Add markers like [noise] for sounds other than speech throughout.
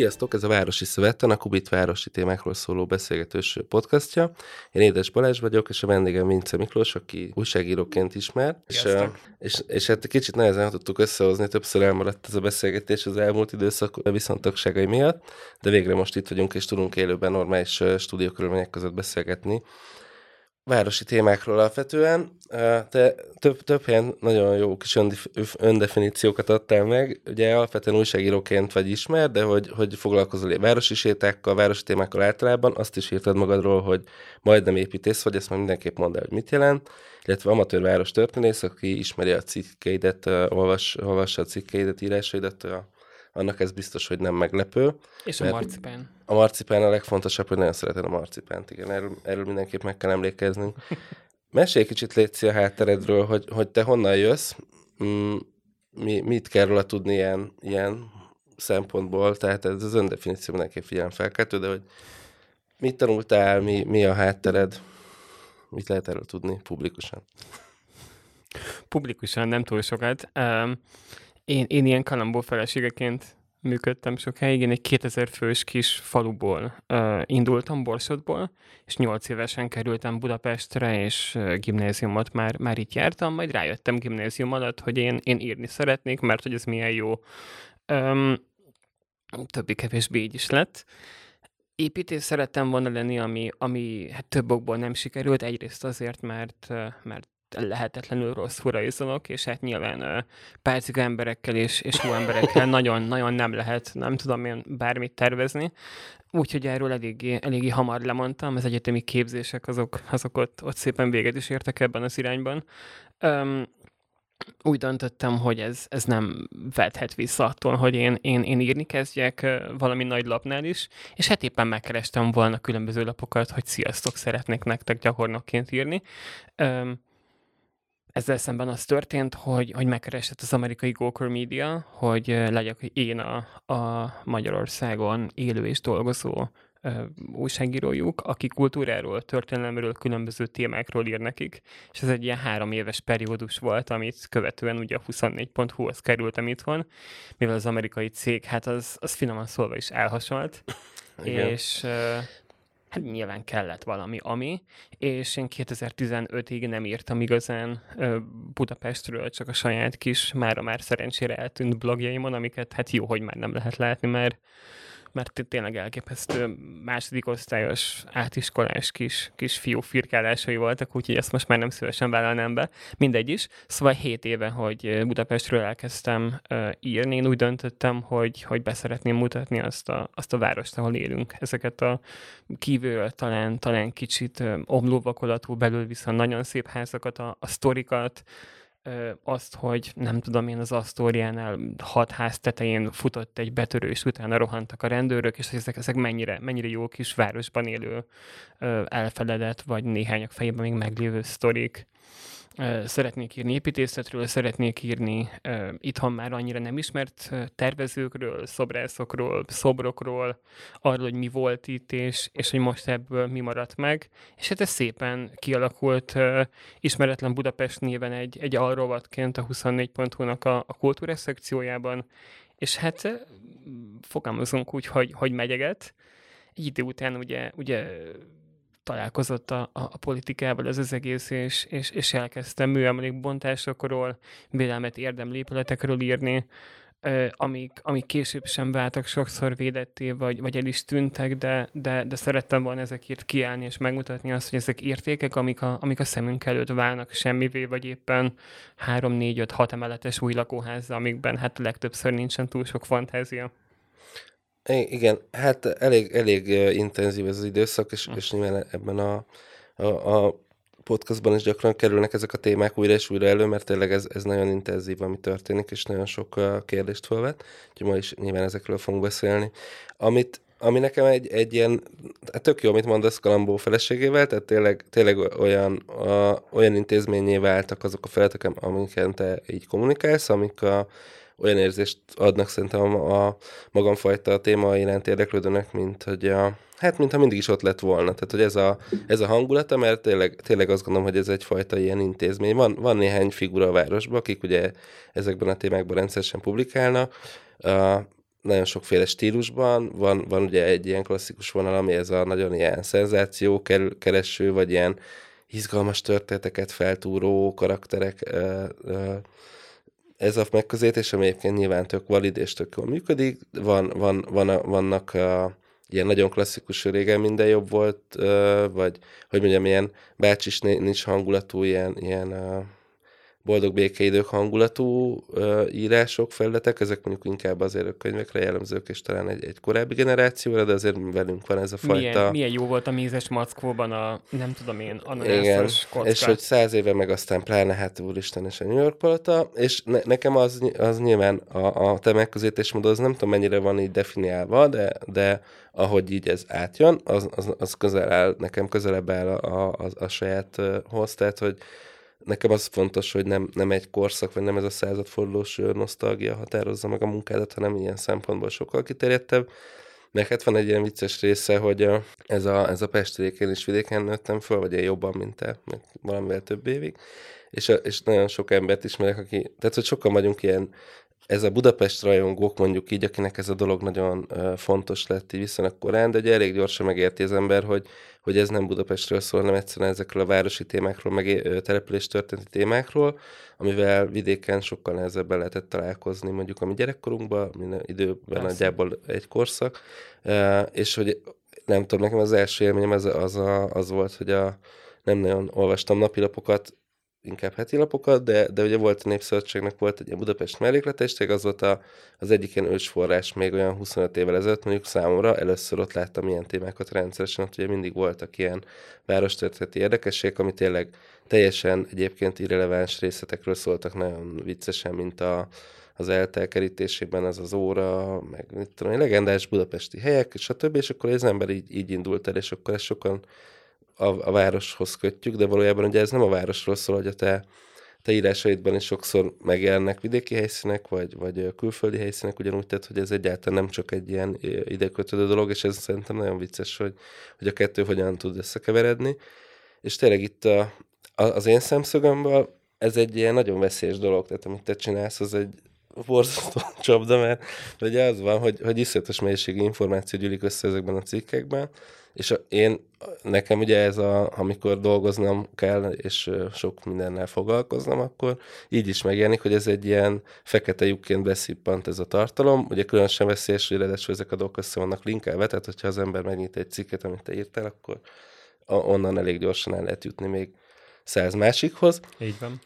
Sziasztok, ez a Városi Szövetten, a Kubit városi témákról szóló beszélgetős podcastja. Én Édes Balázs vagyok, és a vendégem Vince Miklós, aki újságíróként ismer. És, és, és, hát kicsit nehezen tudtuk összehozni, többször elmaradt ez a beszélgetés az elmúlt időszak viszontagságai miatt, de végre most itt vagyunk, és tudunk élőben normális stúdiókörülmények között beszélgetni városi témákról alapvetően. Te több, több helyen nagyon jó kis öndefiníciókat adtál meg. Ugye alapvetően újságíróként vagy ismer, de hogy, hogy foglalkozol városi sétákkal, városi témákkal általában, azt is írtad magadról, hogy majdnem építész vagy, ezt majd mindenképp mondd el, hogy mit jelent, illetve amatőr város történész, aki ismeri a cikkeidet, olvas, olvassa a cikkeidet, írásaidat, annak ez biztos, hogy nem meglepő. És a marcipán. A marcipán a legfontosabb, hogy nagyon szeretem a marcipánt, igen, erről, erről mindenképp meg kell emlékeznünk. [laughs] Mesélj kicsit Léci a hátteredről, hogy, hogy te honnan jössz, mm, mi, mit kell róla tudni ilyen, ilyen szempontból, tehát ez az öndefiníció mindenképp felkeltő, de hogy mit tanultál, mi, mi a háttered, mit lehet erről tudni publikusan? Publikusan nem túl sokat. Um, én, én ilyen kalambó feleségeként működtem sokáig. Én egy 2000 fős kis faluból uh, indultam, Borsodból, és 8 évesen kerültem Budapestre, és uh, gimnáziumot már, már itt jártam, majd rájöttem gimnázium alatt, hogy én, én írni szeretnék, mert hogy ez milyen jó. Um, többi-kevésbé így is lett. Építész szerettem volna lenni, ami, ami hát több okból nem sikerült. Egyrészt azért, mert, mert lehetetlenül rossz rajzolok, és hát nyilván pálcika emberekkel és, és jó emberekkel nagyon-nagyon nem lehet, nem tudom én bármit tervezni. Úgyhogy erről eléggé, eléggé hamar lemondtam, az egyetemi képzések azok, azok ott, ott szépen véget is értek ebben az irányban. Um, úgy döntöttem, hogy ez, ez nem vethet vissza attól, hogy én, én, én írni kezdjek valami nagy lapnál is, és hát éppen megkerestem volna különböző lapokat, hogy sziasztok, szeretnék nektek gyakornokként írni. Um, ezzel szemben az történt, hogy, hogy megkeresett az amerikai Gawker Media, hogy legyek én a, a Magyarországon élő és dolgozó újságírójuk, aki kultúráról, történelemről, különböző témákról ír nekik, és ez egy ilyen három éves periódus volt, amit követően ugye a 24.hu-hoz kerültem itthon, mivel az amerikai cég, hát az, az finoman szólva is elhasonlt, és hát nyilván kellett valami, ami, és én 2015-ig nem írtam igazán Budapestről, csak a saját kis, mára már szerencsére eltűnt blogjaimon, amiket hát jó, hogy már nem lehet látni, mert mert tényleg elképesztő második osztályos, átiskolás kis, kis fiú firkálásai voltak, úgyhogy ezt most már nem szívesen vállalnám be. Mindegy is. Szóval 7 éve, hogy Budapestről elkezdtem írni, én úgy döntöttem, hogy, hogy beszeretném mutatni azt a, azt a várost, ahol élünk. Ezeket a kívülről talán, talán kicsit omlóvakolatú, belül viszont nagyon szép házakat, a, a sztorikat, azt, hogy nem tudom én az Asztóriánál hat ház tetején futott egy betörő, és utána rohantak a rendőrök, és ezek, ezek mennyire, mennyire jó kis városban élő elfeledett, vagy néhányak fejében még meglévő sztorik szeretnék írni építészetről, szeretnék írni itthon már annyira nem ismert tervezőkről, szobrászokról, szobrokról, arról, hogy mi volt itt, és, és hogy most ebből mi maradt meg. És hát ez szépen kialakult ismeretlen Budapest néven egy, egy alrovatként a 24.hu-nak a, a kultúrás szekciójában, és hát fogalmazunk úgy, hogy, hogy megyeget. Egy idő után ugye, ugye találkozott a, a, a politikával ez az egész, és, és, és elkezdtem műemlékbontásokról, vélelmet érdemlépületekről írni, amik, amik később sem váltak sokszor védetté, vagy, vagy el is tűntek, de, de, de szerettem volna ezekért kiállni, és megmutatni azt, hogy ezek értékek, amik a, amik a szemünk előtt válnak semmivé, vagy éppen 3, 4, 5, 6 emeletes új lakóház, amikben hát legtöbbször nincsen túl sok fantázia. Igen, hát elég, elég intenzív ez az időszak, és, hm. és nyilván ebben a, a, a podcastban is gyakran kerülnek ezek a témák újra és újra elő, mert tényleg ez, ez nagyon intenzív, ami történik, és nagyon sok kérdést felvet, úgyhogy ma is nyilván ezekről fogunk beszélni. Amit, ami nekem egy, egy ilyen, hát tök jó, amit mondasz Kalambó feleségével, tehát tényleg, tényleg olyan, a, olyan intézményé váltak azok a feladatok, amiket te így kommunikálsz, amik a, olyan érzést adnak szerintem a, a magamfajta téma iránt érdeklődőnek, mint hogy a, hát mintha mindig is ott lett volna. Tehát, hogy ez a, ez a hangulata, mert tényleg, tényleg azt gondolom, hogy ez egyfajta ilyen intézmény. Van, van néhány figura a városban, akik ugye ezekben a témákban rendszeresen publikálnak, uh, nagyon sokféle stílusban. Van, van ugye egy ilyen klasszikus vonal, ami ez a nagyon ilyen szenzáció kereső, vagy ilyen izgalmas történeteket feltúró karakterek ez a megközelítés, ami egyébként nyilván tök valid és tök jól működik. Van, van, van, vannak a, ilyen nagyon klasszikus, régen minden jobb volt, vagy hogy mondjam, ilyen bácsis nincs hangulatú, ilyen, ilyen boldog békeidők hangulatú uh, írások, felületek, ezek mondjuk inkább azért a könyvekre jellemzők, és talán egy, egy korábbi generációra, de azért velünk van ez a fajta... Milyen, milyen jó volt a mézes mackóban a, nem tudom én, ananászos kocka. és hogy száz éve meg aztán pláne, hát úristen, és a New York palota, és ne, nekem az, az nyilván a, a te megközelítésmód, az nem tudom mennyire van így definiálva, de, de ahogy így ez átjön, az, az, az közel áll, nekem közelebb áll a, a, a, a sajáthoz, tehát hogy nekem az fontos, hogy nem, nem egy korszak, vagy nem ez a századfordulós nosztalgia határozza meg a munkádat, hanem ilyen szempontból sokkal kiterjedtebb. Meg hát van egy ilyen vicces része, hogy ez a, ez a Pestréken is vidéken nőttem föl, vagy én jobban, mint te, meg valamivel több évig, és, és nagyon sok embert ismerek, aki, tehát hogy sokan vagyunk ilyen ez a Budapest rajongók mondjuk így, akinek ez a dolog nagyon fontos lett így viszonylag korán, de ugye elég gyorsan megérti az ember, hogy, hogy ez nem Budapestről szól, hanem egyszerűen ezekről a városi témákról, meg település történeti témákról, amivel vidéken sokkal nehezebben lehetett találkozni mondjuk a mi gyerekkorunkban, minden időben Persze. nagyjából egy korszak, és hogy nem tudom, nekem az első élményem az, az, a, az volt, hogy a, nem nagyon olvastam napilapokat, inkább heti lapokat, de, de ugye volt a Népszövetségnek volt egy ilyen Budapest melléklete, és az volt a, az egyik ilyen ősforrás még olyan 25 évvel ezelőtt, mondjuk számomra. Először ott láttam ilyen témákat rendszeresen, ott ugye mindig voltak ilyen várostörténeti érdekességek, ami tényleg teljesen egyébként irreleváns részletekről szóltak nagyon viccesen, mint a, az eltelkerítésében ez az óra, meg mit tudom, legendás budapesti helyek, és a többi, és akkor az ember így, így indult el, és akkor ez sokan a, a városhoz kötjük, de valójában ugye ez nem a városról szól, hogy a te, te írásaidban is sokszor megjelennek vidéki helyszínek, vagy, vagy külföldi helyszínek, ugyanúgy tehát, hogy ez egyáltalán nem csak egy ilyen idekötődő dolog, és ez szerintem nagyon vicces, hogy, hogy a kettő hogyan tud összekeveredni. És tényleg itt a, a, az én szemszögömből ez egy ilyen nagyon veszélyes dolog, tehát amit te csinálsz, az egy borzasztó [laughs] csapda, mert ugye az van, hogy, hogy iszonyatos mennyiségű információ gyűlik össze ezekben a cikkekben, és én, nekem ugye ez a, amikor dolgoznom kell, és sok mindennel foglalkoznom, akkor így is megjelenik, hogy ez egy ilyen fekete lyukként beszippant ez a tartalom. Ugye különösen veszélyes, hogy ráadásul ezek a dolgok össze vannak linkelve, tehát hogyha az ember megnyit egy cikket, amit te írtál, akkor onnan elég gyorsan el lehet jutni még száz másikhoz. Így van.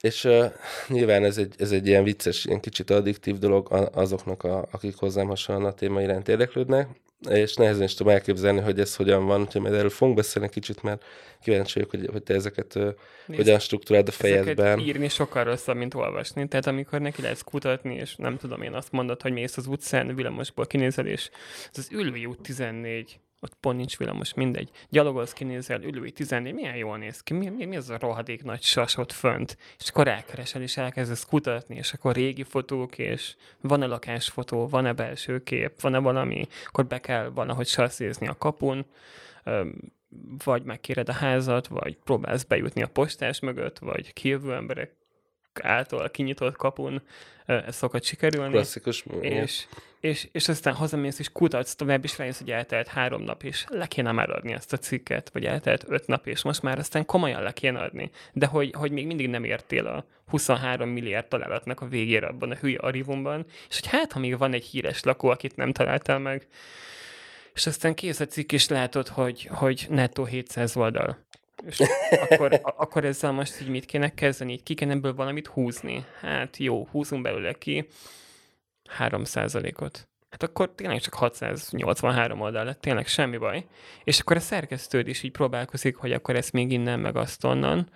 És uh, nyilván ez egy, ez egy ilyen vicces, ilyen kicsit addiktív dolog azoknak, a, akik hozzám hasonlóan a téma iránt érdeklődnek, és nehezen is tudom elképzelni, hogy ez hogyan van, úgyhogy majd erről fogunk beszélni kicsit, mert kíváncsi vagyok, hogy, hogy te ezeket uh, hogyan struktúráld a fejedben. írni sokkal rosszabb, mint olvasni. Tehát amikor neki lehet kutatni, és nem tudom én azt mondod, hogy mész az utcán, villamosból kinézel, és ez az Ülvi út 14, ott pont nincs villamos, mindegy. Gyalogolsz, kinézel, ülői 14, milyen jól néz ki, mi, mi, mi az a rohadék nagy sas ott fönt? És akkor elkeresel, és elkezdesz kutatni, és akkor régi fotók, és van-e lakásfotó, van-e belső kép, van-e valami, akkor be kell valahogy sasszézni a kapun, vagy megkéred a házat, vagy próbálsz bejutni a postás mögött, vagy kijövő emberek által kinyitott kapun ez szokott sikerülni. Klasszikus. És, és, és aztán hazamész, és kutatsz tovább, és rájössz, hogy eltelt három nap, és le kéne már adni ezt a cikket, vagy eltelt öt nap, és most már aztán komolyan le kéne adni. De hogy, hogy még mindig nem értél a 23 milliárd találatnak a végére abban a hülye arivumban, és hogy hát, ha még van egy híres lakó, akit nem találtál meg, és aztán kész a cikk, és látod, hogy, hogy nettó 700 oldal. És akkor, [laughs] akkor ezzel most így mit kéne kezdeni? Így ki kéne ebből valamit húzni? Hát jó, húzunk belőle ki 3 ot Hát akkor tényleg csak 683 oldal lett, tényleg semmi baj. És akkor a szerkesztőd is így próbálkozik, hogy akkor ezt még innen, meg azt onnan.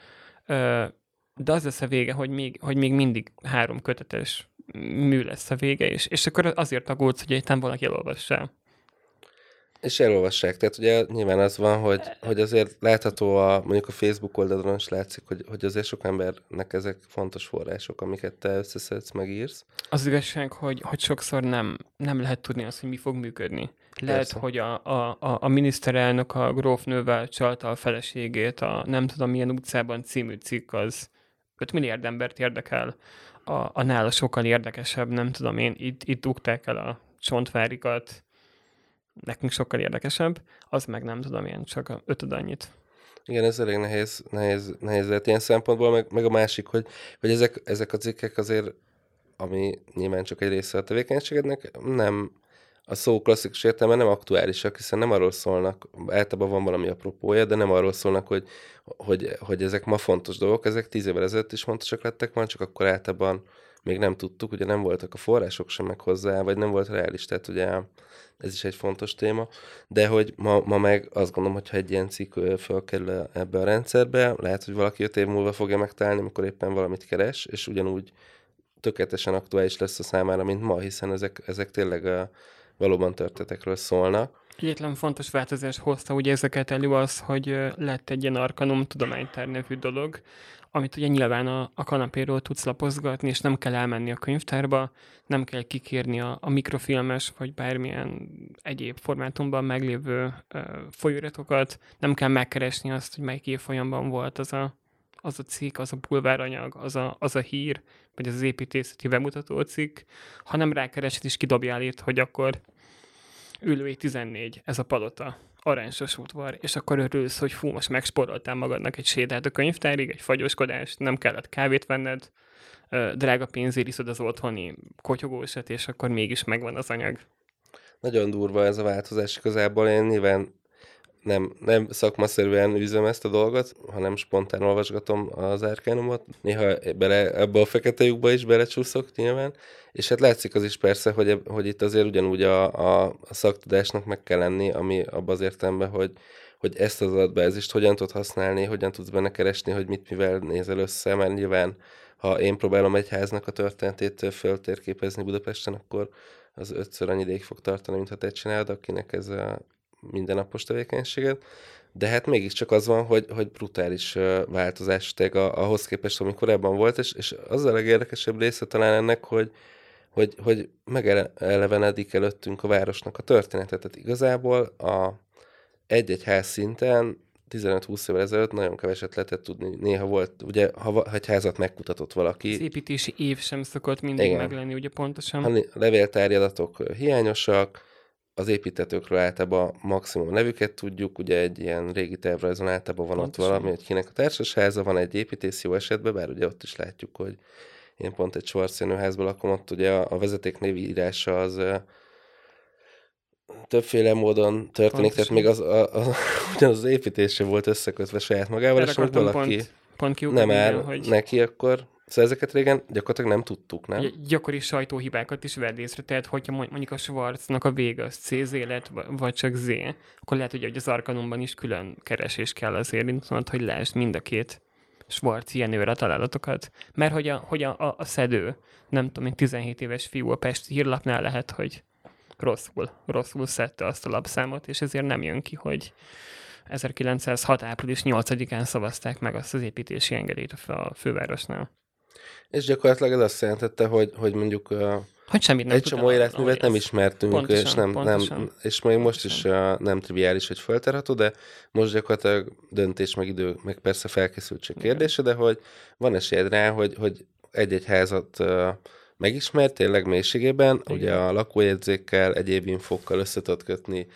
De az lesz a vége, hogy még, hogy még mindig három kötetes mű lesz a vége, és, és akkor azért aggódsz, hogy egyáltalán valaki elolvassa. És elolvassák. Tehát ugye nyilván az van, hogy, hogy azért látható a, mondjuk a Facebook oldalon is látszik, hogy, hogy azért sok embernek ezek fontos források, amiket te összeszedsz, megírsz. Az igazság, hogy, hogy sokszor nem, nem lehet tudni azt, hogy mi fog működni. Lehet, Persze. hogy a, a, a, a miniszterelnök a grófnővel csalta a feleségét a nem tudom milyen utcában című cikk az 5 milliárd embert érdekel, a, a nála sokkal érdekesebb, nem tudom én, itt, itt dugták el a csontvárikat, nekünk sokkal érdekesebb, az meg nem tudom, ilyen csak ötöd annyit. Igen, ez elég nehéz, nehéz, nehéz lehet ilyen szempontból, meg, meg a másik, hogy, hogy ezek, ezek a cikkek azért, ami nyilván csak egy része a tevékenységednek, nem a szó klasszikus értelme nem aktuálisak, hiszen nem arról szólnak, általában van valami apropója, de nem arról szólnak, hogy, hogy, hogy ezek ma fontos dolgok, ezek tíz évvel ezelőtt is fontosak lettek van, csak akkor általában még nem tudtuk, ugye nem voltak a források sem meg hozzá, vagy nem volt reális, tehát ugye ez is egy fontos téma, de hogy ma, ma meg azt gondolom, hogy ha egy ilyen cikk felkerül ebbe a rendszerbe, lehet, hogy valaki öt év múlva fogja megtalálni, amikor éppen valamit keres, és ugyanúgy tökéletesen aktuális lesz a számára, mint ma, hiszen ezek, ezek tényleg a, valóban történetekről szólnak. Egyetlen fontos változás hozta ugye ezeket elő az, hogy lett egy ilyen Arkanum tudománytár nevű dolog, amit ugye nyilván a, a kanapéról tudsz lapozgatni, és nem kell elmenni a könyvtárba, nem kell kikérni a, a mikrofilmes, vagy bármilyen egyéb formátumban meglévő ö, folyóiratokat, nem kell megkeresni azt, hogy melyik évfolyamban volt az a, az a cikk, az a bulváranyag, az a, az a hír, vagy az, építészeti bemutató cikk, hanem rákeresed és kidobjál itt, hogy akkor ülői 14, ez a palota aranysos udvar, és akkor örülsz, hogy fú, most megsporoltál magadnak egy sétát a könyvtárig, egy fagyoskodást, nem kellett kávét venned, drága pénzért iszod az otthoni kotyogósat, és akkor mégis megvan az anyag. Nagyon durva ez a változás igazából. Én nyilván nem, nem szakmaszerűen üzem ezt a dolgot, hanem spontán olvasgatom az árkánumot. Néha bele, ebbe a fekete lyukba is belecsúszok nyilván, és hát látszik az is persze, hogy, hogy itt azért ugyanúgy a, a, a szaktudásnak meg kell lenni, ami abban az értelemben, hogy, hogy ezt az adatbázist hogyan tudod használni, hogyan tudsz benne keresni, hogy mit mivel nézel össze, mert nyilván ha én próbálom egy háznak a történetét föltérképezni Budapesten, akkor az ötször annyi ideig fog tartani, mint ha te csinálod, akinek ez a mindennapos tevékenységet, de hát mégiscsak az van, hogy, hogy brutális változás tényleg ahhoz képest, ami korábban volt, és, és az a legérdekesebb része talán ennek, hogy, hogy, hogy megelevenedik előttünk a városnak a történetet. Tehát igazából a egy-egy ház szinten 15-20 évvel ezelőtt nagyon keveset lehetett tudni. Néha volt, ugye, ha, ha egy házat megkutatott valaki. Az építési év sem szokott mindig igen. meglenni, ugye pontosan. A levéltári adatok hiányosak, az építetőkről általában maximum nevüket tudjuk, ugye egy ilyen régi tervrajzon általában van Pontosan. ott valami, hogy kinek a társasháza, van egy építész jó esetben, bár ugye ott is látjuk, hogy én pont egy Schwarzenő házban lakom, ott ugye a, a vezetéknév írása az többféle módon történik, Pontosan. tehát még az, a, a, [laughs] ugyanaz az építése volt összekötve saját magával, Erre és valaki pont, pont nem áll hogy... neki, akkor Szóval ezeket régen gyakorlatilag nem tudtuk, nem? Gy- gyakori sajtóhibákat is vedd észre, tehát hogyha mondjuk a Schwarznak a vége az CZ lett, vagy csak Z, akkor lehet, hogy az Arkanumban is külön keresés kell azért, mint hogy lásd mind a két Schwarz ilyen a találatokat. Mert hogy a, hogy a, a, a szedő, nem tudom, mint 17 éves fiú a Pesti hírlapnál lehet, hogy rosszul, rosszul szedte azt a lapszámot, és ezért nem jön ki, hogy 1906. április 8-án szavazták meg azt az építési engedélyt a fővárosnál. És gyakorlatilag ez azt jelentette, hogy, hogy mondjuk hogy semmit nem egy csomó életművet nem ismertünk, pontosan, és, nem, pontosan, nem, és még most is uh, nem triviális, hogy felterható, de most gyakorlatilag döntés, meg idő, meg persze felkészültség kérdése, de hogy van esélyed rá, hogy, hogy egy-egy házat uh, megismert tényleg mélységében, Igen. ugye a lakójegyzékkel, egyéb infókkal össze tudod kötni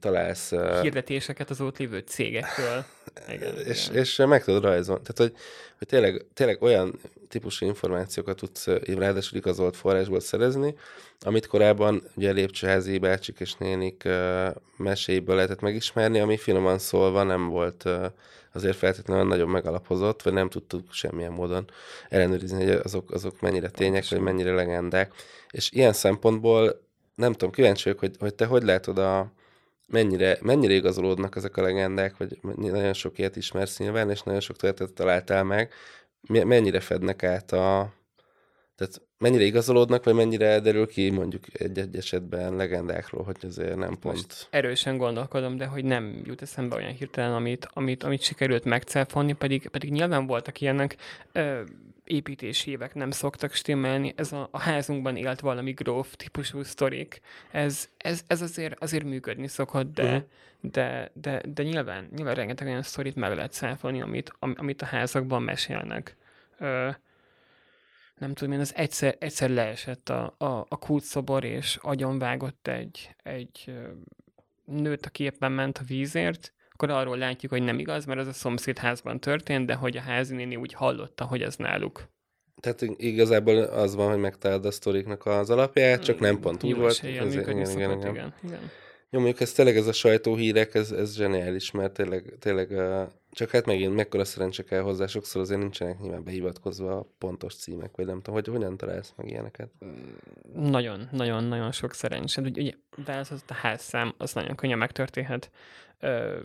találsz... Uh, Hirdetéseket az ott lévő cégekről. [laughs] Igen, és, igen. és meg tudod rajzolni. Tehát, hogy, hogy tényleg, tényleg olyan típusú információkat tudsz ráadásul igazolt forrásból szerezni, amit korábban ugye lépcsőházi bácsik és nénik uh, meséiből lehetett megismerni, ami finoman szólva nem volt uh, azért feltétlenül nagyon megalapozott, vagy nem tudtuk semmilyen módon ellenőrizni, hogy azok, azok mennyire tények, vagy mennyire legendák. És ilyen szempontból nem tudom, kíváncsi vagyok, hogy, hogy te hogy látod a, mennyire, mennyire igazolódnak ezek a legendák, vagy nagyon sok ilyet ismersz nyilván, és nagyon sok történetet találtál meg, mennyire fednek át a... Tehát mennyire igazolódnak, vagy mennyire derül ki mondjuk egy-egy esetben legendákról, hogy azért nem pont... Most erősen gondolkodom, de hogy nem jut eszembe olyan hirtelen, amit, amit, amit sikerült megcáfolni, pedig, pedig nyilván voltak ilyenek. Ö, építési évek nem szoktak stimmelni, ez a, a házunkban élt valami gróf típusú sztorik, ez, ez, ez azért, azért működni szokott, de, uh-huh. de, de, de nyilván, nyilván rengeteg olyan sztorit meg lehet száfolni, amit, amit a házakban mesélnek. Ö, nem tudom én, az egyszer, egyszer leesett a, a, a kulcsszobor, és agyonvágott egy, egy nőt, aki éppen ment a vízért, akkor arról látjuk, hogy nem igaz, mert az a szomszédházban történt, de hogy a házinéni úgy hallotta, hogy ez náluk. Tehát igazából az van, hogy megtalálod a sztoriknak az alapját, csak nem pont úgy volt. Ez, igen, igen, igen, igen. igen. Jó, mondjuk ez tényleg ez a sajtóhírek, ez, ez zseniális, mert tényleg, tényleg csak hát megint mekkora szerencse kell hozzá, sokszor azért nincsenek nyilván behivatkozva a pontos címek, vagy nem tudom, hogy hogyan találsz meg ilyeneket? Nagyon, nagyon, nagyon sok szerencse. Ugye, az, az a házszám, az nagyon könnyen megtörténhet. Ö,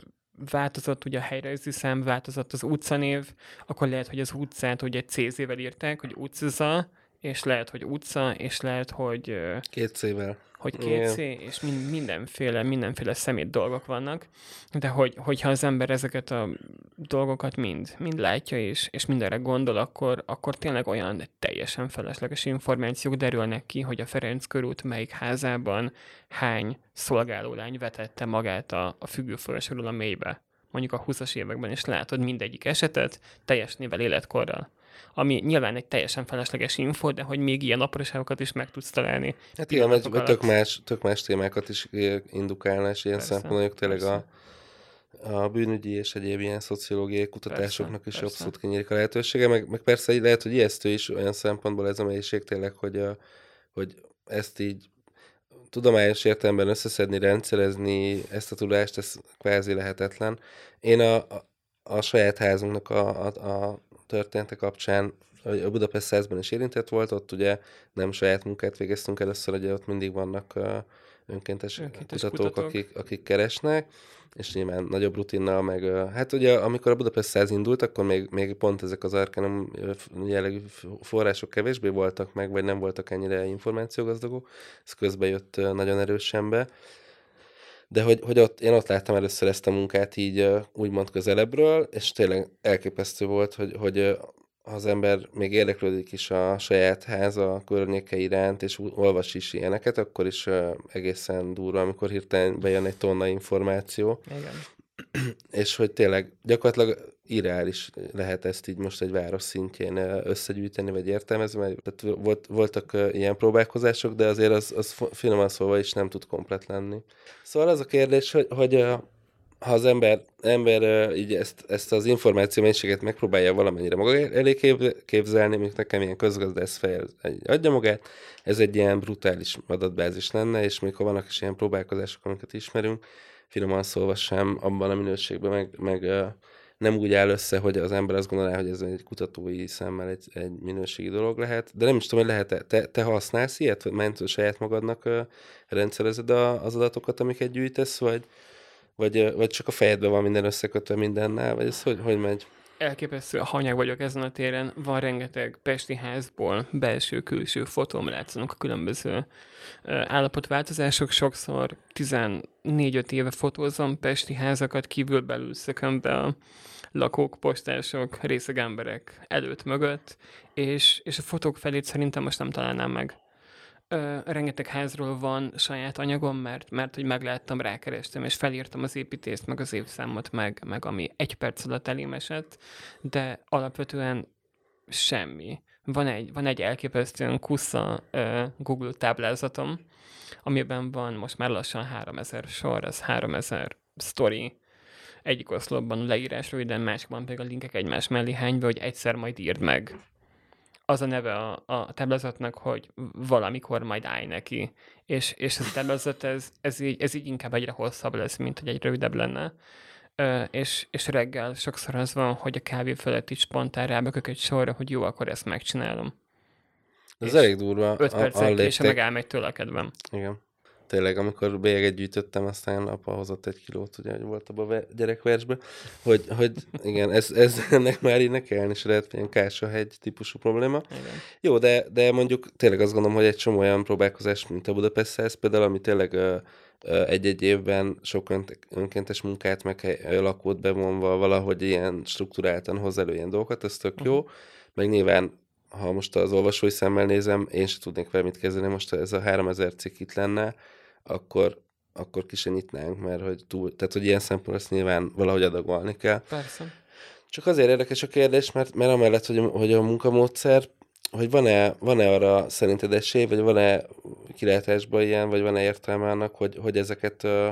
változott ugye a helyrajzi szám, változott az utcanév, akkor lehet, hogy az utcát ugye CZ-vel írták, hogy utcaza, és lehet, hogy utca, és lehet, hogy... Két C-vel. hogy két C, és mind, mindenféle, mindenféle szemét dolgok vannak, de hogy, hogyha az ember ezeket a dolgokat mind, mind látja, és, és mindenre gondol, akkor, akkor tényleg olyan teljesen felesleges információk derülnek ki, hogy a Ferenc körút melyik házában hány szolgálólány vetette magát a, a függőforrásról a mélybe. Mondjuk a 20-as években, és látod mindegyik esetet teljes nével életkorral ami nyilván egy teljesen felesleges info, de hogy még ilyen apróságokat is meg tudsz találni. Hát igen, mert tök más, tök más témákat is indukálna, és ilyen szempontból tényleg a, a bűnügyi és egyéb ilyen szociológiai kutatásoknak persze, is persze. abszolút kinyílik a lehetősége, meg, meg persze így lehet, hogy ijesztő is olyan szempontból ez a melyiség tényleg, hogy, a, hogy ezt így tudományos értelemben összeszedni, rendszerezni ezt a tudást, ez kvázi lehetetlen. Én a, a, a saját házunknak a, a, a története kapcsán a Budapest 100 is érintett volt, ott ugye nem saját munkát végeztünk először, ugye ott mindig vannak önkéntes, önkéntes kutatók, kutatók. Akik, akik keresnek, és nyilván nagyobb rutinnal, meg hát ugye amikor a Budapest 100 indult, akkor még, még pont ezek az arkanum jellegű források kevésbé voltak meg, vagy nem voltak ennyire információgazdagok, ez közbe jött nagyon erősen be, de hogy, hogy ott, én ott láttam először ezt a munkát így úgymond közelebbről, és tényleg elképesztő volt, hogy, hogy az ember még érdeklődik is a saját háza környéke iránt, és olvas is ilyeneket, akkor is egészen durva, amikor hirtelen bejön egy tonna információ. Igen. és hogy tényleg gyakorlatilag irreális lehet ezt így most egy város szintjén összegyűjteni, vagy értelmezni, mert tehát volt, voltak ilyen próbálkozások, de azért az, az finoman szólva is nem tud komplet lenni. Szóval az a kérdés, hogy, hogy ha az ember, ember így ezt, ezt az információ mennyiséget megpróbálja valamennyire maga elé képzelni, mint nekem ilyen közgazdász fejl adja magát, ez egy ilyen brutális adatbázis lenne, és mikor vannak is ilyen próbálkozások, amiket ismerünk, finoman szólva sem abban a minőségben, meg, meg nem úgy áll össze, hogy az ember azt gondolná, hogy ez egy kutatói szemmel egy, egy minőségi dolog lehet, de nem is tudom, hogy lehet-e, te, te használsz ilyet, vagy ment saját magadnak uh, rendszerezed a, az adatokat, amiket gyűjtesz, vagy, vagy, vagy csak a fejedben van minden összekötve mindennel, vagy ez hogy, hogy megy? Elképesztő hanyag vagyok ezen a téren. Van rengeteg pesti házból belső-külső fotóm látszanak a különböző állapotváltozások. Sokszor 14-5 éve fotózom pesti házakat, kívül belül szököm be a lakók, postások, részeg emberek előtt, mögött, és, és a fotók felét szerintem most nem találnám meg. Ö, rengeteg házról van saját anyagom, mert, mert hogy megláttam, rákerestem, és felírtam az építést, meg az évszámot, meg, meg ami egy perc alatt elém esett, de alapvetően semmi. Van egy, van egy elképesztően kusza ö, Google táblázatom, amiben van most már lassan 3000 sor, ez 3000 story, egyik oszlopban leírás röviden, másikban pedig a linkek egymás mellé hányva, hogy egyszer majd írd meg az a neve a, a táblázatnak, hogy valamikor majd állj neki. És, és ez a táblázat, ez, ez, így, ez így inkább egyre hosszabb lesz, mint hogy egy rövidebb lenne. Ö, és, és reggel sokszor az van, hogy a kávé felett is spontán rábökök egy sorra, hogy jó, akkor ezt megcsinálom. Ez elég durva. 5 percet és meg elmegy tőle a kedvem. Igen tényleg, amikor bélyeget gyűjtöttem, aztán apa hozott egy kilót, ugye, hogy volt abban a gyerekversbe, hogy, hogy igen, ez, ez [laughs] ennek már így ne kellene, és lehet ilyen Kársahegy típusú probléma. Igen. Jó, de, de mondjuk tényleg azt gondolom, hogy egy csomó olyan próbálkozás, mint a Budapest ez például, ami tényleg egy-egy évben sok önkéntes munkát, meg lakót bevonva valahogy ilyen struktúráltan hoz elő ilyen dolgokat, ez tök jó. Mhm. Meg nyilván ha most az olvasói szemmel nézem, én sem tudnék vele mit kezdeni, most ez a 3000 cikk itt lenne, akkor, akkor ki se nyitnánk, mert hogy túl, tehát hogy ilyen szempontból ezt nyilván valahogy adagolni kell. Persze. Csak azért érdekes a kérdés, mert, mert amellett, hogy a, hogy a munkamódszer hogy van-e, van-e arra szerinted esély, vagy van-e kilátásban ilyen, vagy van-e értelme annak, hogy, hogy ezeket uh,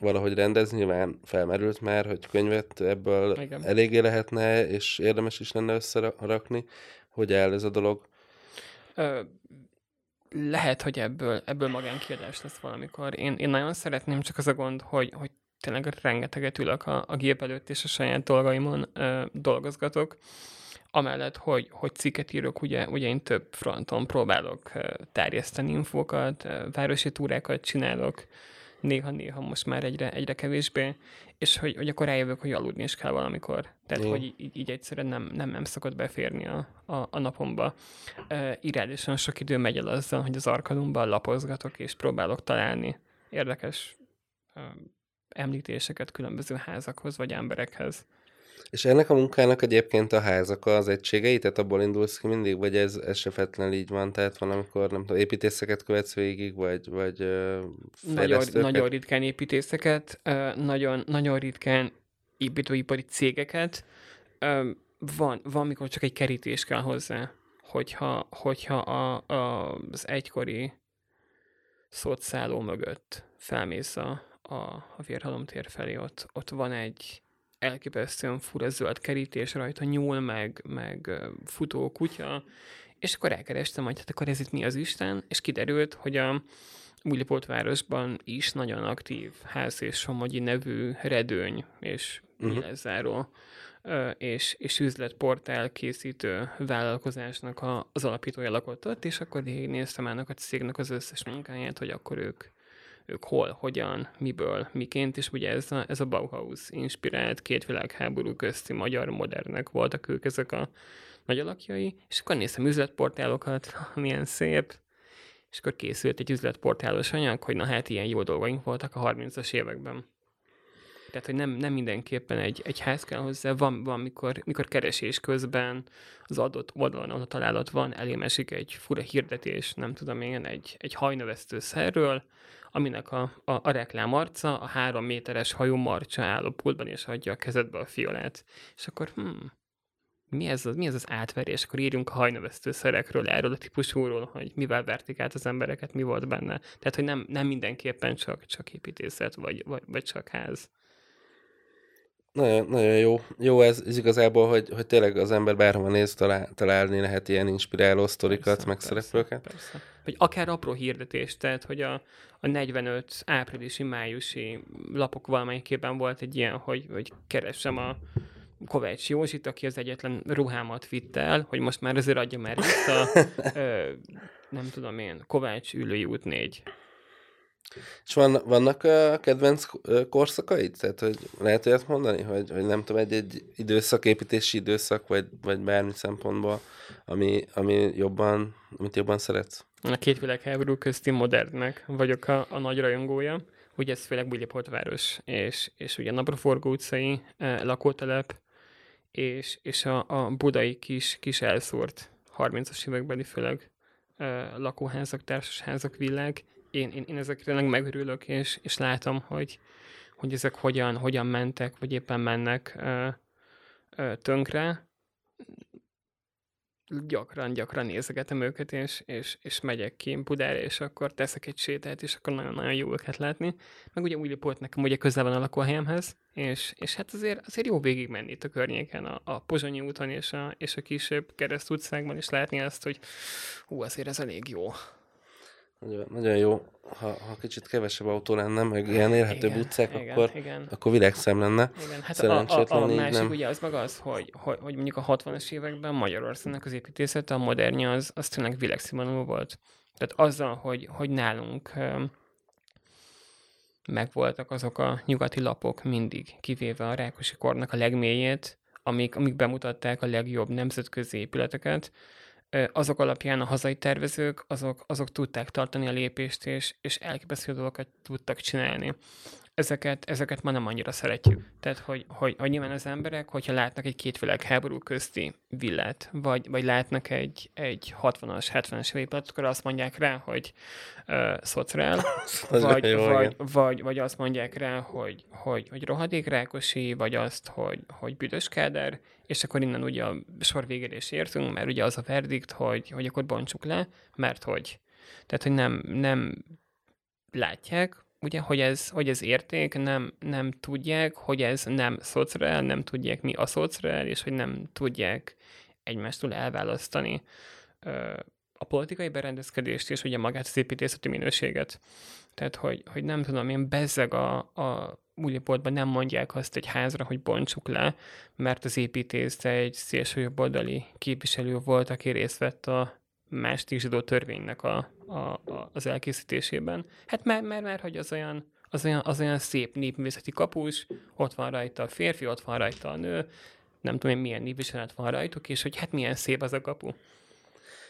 valahogy rendezni, nyilván felmerült már, hogy könyvet ebből Igen. eléggé lehetne, és érdemes is lenne összerakni. Hogy áll ez a dolog? Ö, lehet, hogy ebből, ebből magánkiadás lesz valamikor. Én, én nagyon szeretném, csak az a gond, hogy, hogy tényleg rengeteget ülök a, a gép előtt, és a saját dolgaimon ö, dolgozgatok. Amellett, hogy, hogy cikket írok, ugye, ugye én több fronton próbálok ö, terjeszteni infókat, ö, városi túrákat csinálok, néha-néha most már egyre, egyre kevésbé, és hogy, hogy akkor rájövök, hogy aludni is kell valamikor. Tehát, Jó. hogy így, így egyszerűen nem, nem, nem szokott beférni a, a, a napomba. Irányosan sok idő megy el azzal, hogy az arkadumban lapozgatok, és próbálok találni érdekes uh, említéseket különböző házakhoz, vagy emberekhez. És ennek a munkának egyébként a házak az egységei, tehát abból indulsz ki mindig, vagy ez, ez se feltétlenül így van, tehát van, amikor nem tudom, építészeket követsz végig, vagy, vagy nagyon, nagyon ritkán építészeket, nagyon, nagyon ritkán építőipari cégeket. Van, van, mikor csak egy kerítés kell hozzá, hogyha, hogyha a, a, az egykori szótszálló mögött felmész a, a, a vérhalomtér felé, ott, ott van egy elképesztően fura zöld kerítés rajta, nyúl, meg, meg futó kutya, és akkor elkerestem, hogy hát akkor ez itt mi az Isten, és kiderült, hogy a Újlipót városban is nagyon aktív ház és somogyi nevű redőny és uh-huh. és, és üzletportál készítő vállalkozásnak a, az alapítója lakott ott, és akkor néztem ennek a cégnek az összes munkáját, hogy akkor ők ők hol, hogyan, miből, miként, és ugye ez a, ez a Bauhaus inspirált két világháború közti magyar modernek voltak ők ezek a nagy alakjai, és akkor néztem üzletportálokat, [laughs] milyen szép, és akkor készült egy üzletportálos anyag, hogy na hát ilyen jó dolgaink voltak a 30-as években. Tehát, hogy nem, nem mindenképpen egy, egy ház kell hozzá, van, van mikor, mikor keresés közben az adott oldalon, ahol találat van, elém esik egy fura hirdetés, nem tudom én, egy, egy hajnövesztő szerről, aminek a, a, a reklám arca a három méteres hajú marcsa áll a pultban, és adja a kezedbe a fiolát. És akkor, hmm, mi ez, az, mi ez az átverés? Akkor írjunk a hajnövesztő szerekről, erről a típusúról, hogy mivel vertik át az embereket, mi volt benne. Tehát, hogy nem, nem mindenképpen csak, csak építészet, vagy, vagy, vagy csak ház. Nagyon, nagyon jó. Jó ez, ez igazából, hogy, hogy tényleg az ember bárhova néz, talál, találni lehet ilyen inspiráló sztorikat, persze, meg persze, szereplőket. Persze. Vagy akár apró hirdetés, tehát hogy a, a 45 áprilisi, májusi lapok valamelyikében volt egy ilyen, hogy, hogy keresem a Kovács Józsit, aki az egyetlen ruhámat vitt el, hogy most már azért adja már vissza, [laughs] ö, nem tudom én, Kovács ülői út 4. És van, vannak a kedvenc korszakaid? Tehát, hogy lehet olyat mondani, hogy, hogy nem tudom, egy, egy időszak, építési időszak, vagy, vagy bármi szempontból, ami, ami jobban, amit jobban szeretsz? A két világháború közti modernnek vagyok a, a nagy rajongója. Ugye ez főleg Budapest város, és, és ugye Napraforgó utcai e, lakótelep, és, és a, a budai kis, kis elszórt 30-as évekbeli főleg lakóházak, társasházak világ, én, én, én ezekre megörülök, és, és látom, hogy, hogy ezek hogyan, hogyan mentek, vagy éppen mennek ö, ö, tönkre. Gyakran, gyakran nézegetem őket, és, és, és megyek ki Budára, és akkor teszek egy sétát, és akkor nagyon-nagyon jó őket látni. Meg ugye Újlipót nekem ugye közel van a lakóhelyemhez, és, és hát azért, azért jó végig menni itt a környéken, a, a Pozsonyi úton és a, és a kisebb kereszt utcákban, látni azt, hogy hú, azért ez elég jó. Nagyon, jó, ha, ha kicsit kevesebb autó lenne, meg ilyen élhetőbb igen, utcák, igen, akkor, igen. akkor világszem lenne. Igen, hát a, a, a, a másik nem. ugye az meg az, hogy, hogy, hogy mondjuk a 60-as években Magyarországnak az építészete, a modernja az, az tényleg világszínvonalú volt. Tehát azzal, hogy, hogy nálunk megvoltak azok a nyugati lapok mindig, kivéve a Rákosi kornak a legmélyét, amik, amik bemutatták a legjobb nemzetközi épületeket, azok alapján a hazai tervezők, azok, azok tudták tartani a lépést, és, és elképesztő dolgokat tudtak csinálni. Ezeket, ezeket ma nem annyira szeretjük. Tehát, hogy, hogy, hogy nyilván az emberek, hogyha látnak egy két világháború közti villát, vagy, vagy látnak egy, egy 60-as, 70-es évépületet, akkor azt mondják rá, hogy uh, [laughs] szociál, vagy, jó, vagy, vagy, vagy, azt mondják rá, hogy, hogy, hogy rohadék Rákosi, vagy azt, hogy, hogy büdös káder, és akkor innen ugye a sor végére is értünk, mert ugye az a verdikt, hogy, hogy akkor bontsuk le, mert hogy. Tehát, hogy nem, nem látják, ugye, hogy ez, hogy ez érték, nem, nem tudják, hogy ez nem szociál, nem tudják mi a szociál, és hogy nem tudják egymástól elválasztani a politikai berendezkedést és ugye magát az építészeti minőséget. Tehát, hogy, hogy nem tudom, én bezzeg a, a újépoltban nem mondják azt egy házra, hogy bontsuk le, mert az építész egy szélsőjobboldali képviselő volt, aki részt vett a második zsidó törvénynek a, a, a, az elkészítésében. Hát mert, mert, mert hogy az olyan, az olyan, az olyan szép népművészeti kapus, ott van rajta a férfi, ott van rajta a nő, nem tudom én milyen népviselet van rajtuk, és hogy hát milyen szép az a kapu.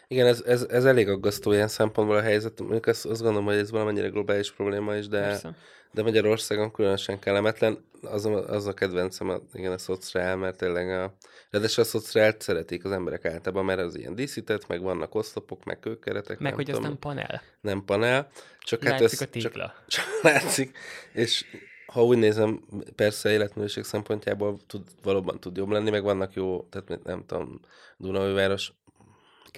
Igen, ez, ez, ez elég aggasztó ilyen szempontból a helyzet. Mondjuk azt, azt gondolom, hogy ez valamennyire globális probléma is, de, Persze de Magyarországon különösen kellemetlen. Az a, az a kedvencem, a, igen, a szociál, mert tényleg a... Ráadásul a szociált szeretik az emberek általában, mert az ilyen díszített, meg vannak oszlopok, meg kőkeretek. Meg, hogy tudom, ez nem panel. Nem panel. Csak látszik hát ez, a tikla. Csak, [laughs] csak látszik, és ha úgy nézem, persze életművéség szempontjából tud, valóban tud jobb lenni, meg vannak jó, tehát nem tudom, Dunaújváros,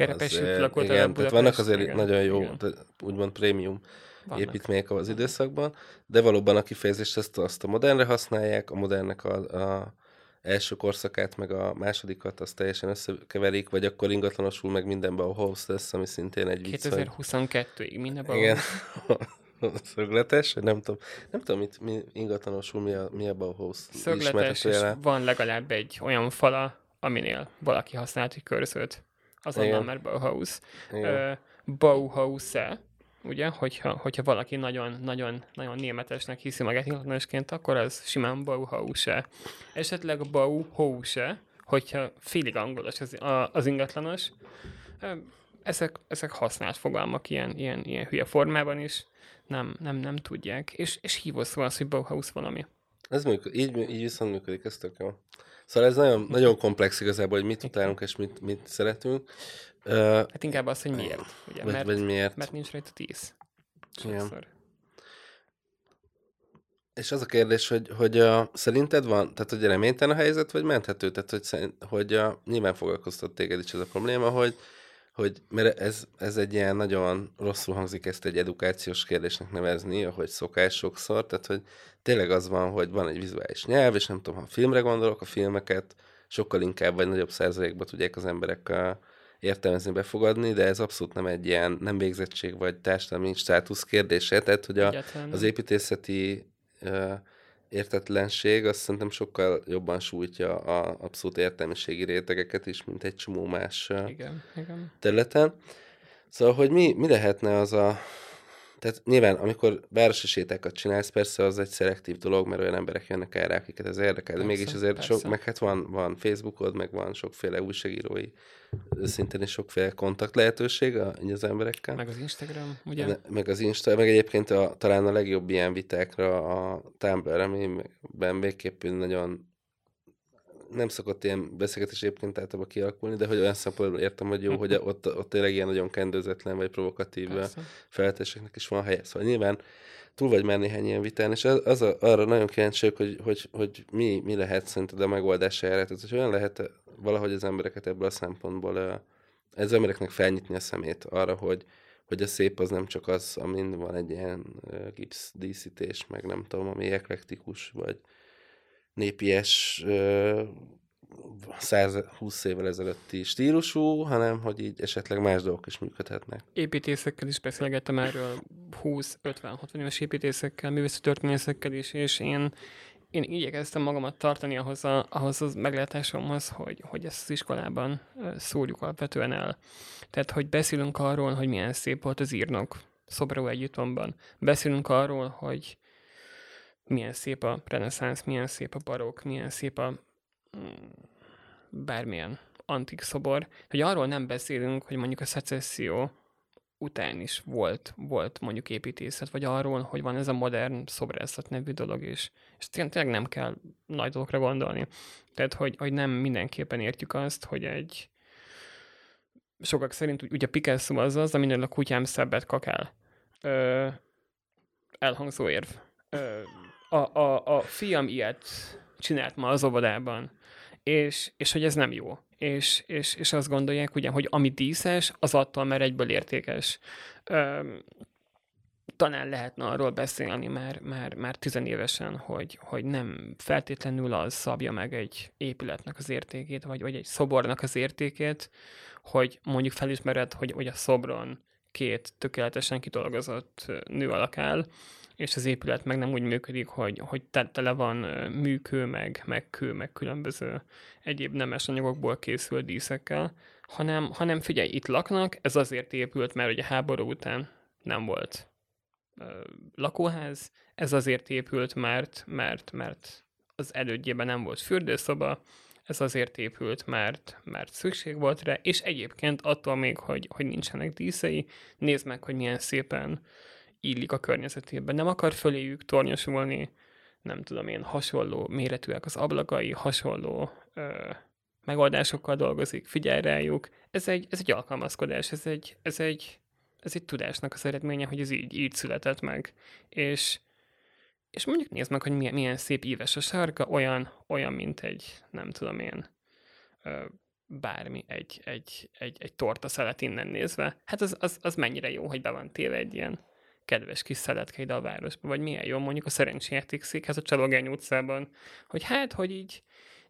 Kerepes lakott igen, tehát vannak azért igen, nagyon jó, tehát úgymond prémium vannak. építmények az időszakban, de valóban a kifejezést ezt azt a modernre használják, a modernnek a, a első korszakát, meg a másodikat, azt teljesen összekeverik, vagy akkor ingatlanosul meg mindenben a host lesz, ami szintén egy vicc. 2022-ig mindenben Igen. [laughs] Szögletes, nem tudom, nem tudom, mit, mi ingatlanosul, mi a, mi a Bauhaus Szögletes, és van legalább egy olyan fala, aminél valaki használt egy körzőt. Azonnal már Bauhaus. Uh, Bauhaus-e, ugye, hogyha, hogyha valaki nagyon, nagyon, nagyon németesnek hiszi magát ingatlanosként, akkor az simán Bauhause. Esetleg Bauhause, hogyha félig angolos az, az ingatlanos. Ezek, ezek használt fogalmak ilyen, ilyen, ilyen hülye formában is, nem, nem, nem tudják. És, és hívó szó az, hogy Bauhaus valami. Ez működik, így, így viszont működik, ez tök jó. Szóval ez nagyon, nagyon komplex igazából, hogy mit utálunk és mit, mit szeretünk. Hát inkább az, hogy miért. Ugye? Vagy, mert, vagy miért. Mert nincs rajta tíz. Igen. És az a kérdés, hogy, hogy a, szerinted van, tehát hogy reménytelen a helyzet, vagy menthető? Tehát, hogy, szerint, hogy a, nyilván foglalkoztat téged is ez a probléma, hogy, hogy mert ez, ez egy ilyen nagyon rosszul hangzik ezt egy edukációs kérdésnek nevezni, ahogy szokás sokszor, tehát hogy tényleg az van, hogy van egy vizuális nyelv, és nem tudom, ha filmre gondolok, a filmeket sokkal inkább vagy nagyobb százalékban tudják az emberek értelmezni, befogadni, de ez abszolút nem egy ilyen nem végzettség vagy társadalmi státusz kérdése, tehát hogy a, az építészeti uh, értetlenség azt szerintem sokkal jobban sújtja a abszolút értelmiségi rétegeket is, mint egy csomó más igen, igen. területen. Szóval, hogy mi, mi lehetne az a tehát nyilván, amikor városi sétákat csinálsz, persze az egy szelektív dolog, mert olyan emberek jönnek erre, akiket ez érdekel, de mégis azért persze. sok, meg hát van, van Facebookod, meg van sokféle újságírói szintén is sokféle kontakt lehetőség a, az emberekkel. Meg az Instagram, ugye? De, meg az Insta, meg egyébként a, talán a legjobb ilyen vitákra a Tumblr, amiben végképp nagyon nem szokott ilyen beszélgetés egyébként általában kialakulni, de hogy olyan szempontból értem, hogy jó, hogy [laughs] ott, ott tényleg ilyen nagyon kendőzetlen vagy provokatív feltéseknek is van helye. Szóval nyilván túl vagy már néhány ilyen vitán, és az, az a, arra nagyon kíváncsi hogy, hogy, hogy mi, mi lehet szerinted a megoldás erre, tehát hogy olyan lehet valahogy az embereket ebből a szempontból, ez az embereknek felnyitni a szemét arra, hogy, hogy a szép az nem csak az, amin van egy ilyen gipsz díszítés, meg nem tudom, ami eklektikus, vagy, népies 120 évvel ezelőtti stílusú, hanem hogy így esetleg más dolgok is működhetnek. Építészekkel is beszélgettem erről, 20-50-60 éves építészekkel, művészetörténészekkel is, és én, én igyekeztem magamat tartani ahhoz, a, ahhoz az meglátásomhoz, hogy, hogy ezt az iskolában szórjuk alapvetően el. Tehát, hogy beszélünk arról, hogy milyen szép volt az írnok Szobró együttomban. Beszélünk arról, hogy milyen szép a reneszánsz, milyen szép a barok, milyen szép a mm, bármilyen antik szobor, hogy arról nem beszélünk, hogy mondjuk a szecesszió után is volt, volt mondjuk építészet, vagy arról, hogy van ez a modern szobrászat nevű dolog, és, és tényleg nem kell nagy dologra gondolni. Tehát, hogy, hogy nem mindenképpen értjük azt, hogy egy sokak szerint ugye Picasso az az, aminél a kutyám szebbet kakál. Ö, elhangzó érv. Ö, a, a, a fiam ilyet csinált ma az óvodában, és, és hogy ez nem jó és, és, és azt gondolják, ugye, hogy ami díszes, az attól már egyből értékes. Öm, talán lehetne arról beszélni már, már, már tizenévesen, hogy, hogy nem feltétlenül az szabja meg egy épületnek az értékét, vagy, vagy egy szobornak az értékét, hogy mondjuk felismered, hogy, hogy a szobron két tökéletesen kidolgozott nő alak áll, és az épület meg nem úgy működik, hogy, hogy tele van műkő, meg, meg kő, meg különböző egyéb nemes anyagokból készült díszekkel, hanem, hanem figyelj, itt laknak, ez azért épült, mert ugye háború után nem volt ö, lakóház, ez azért épült, mert, mert, mert az elődjében nem volt fürdőszoba, ez azért épült, mert, mert szükség volt rá, és egyébként attól még, hogy, hogy nincsenek díszei, nézd meg, hogy milyen szépen illik a környezetében. Nem akar föléjük tornyosulni, nem tudom én, hasonló méretűek az ablakai, hasonló ö, megoldásokkal dolgozik, figyelj rájuk. Ez egy, ez egy alkalmazkodás, ez egy, ez egy, ez egy tudásnak az eredménye, hogy ez így, így született meg. És, és mondjuk nézd meg, hogy milyen, milyen szép íves a sárga, olyan, olyan, mint egy, nem tudom én, ö, bármi, egy, egy, egy, egy torta szelet innen nézve. Hát az, az, az mennyire jó, hogy be van téve egy ilyen kedves kis szeletke ide a városba, vagy milyen jó mondjuk a szerencséjáték székhez a Csalogány utcában, hogy hát, hogy így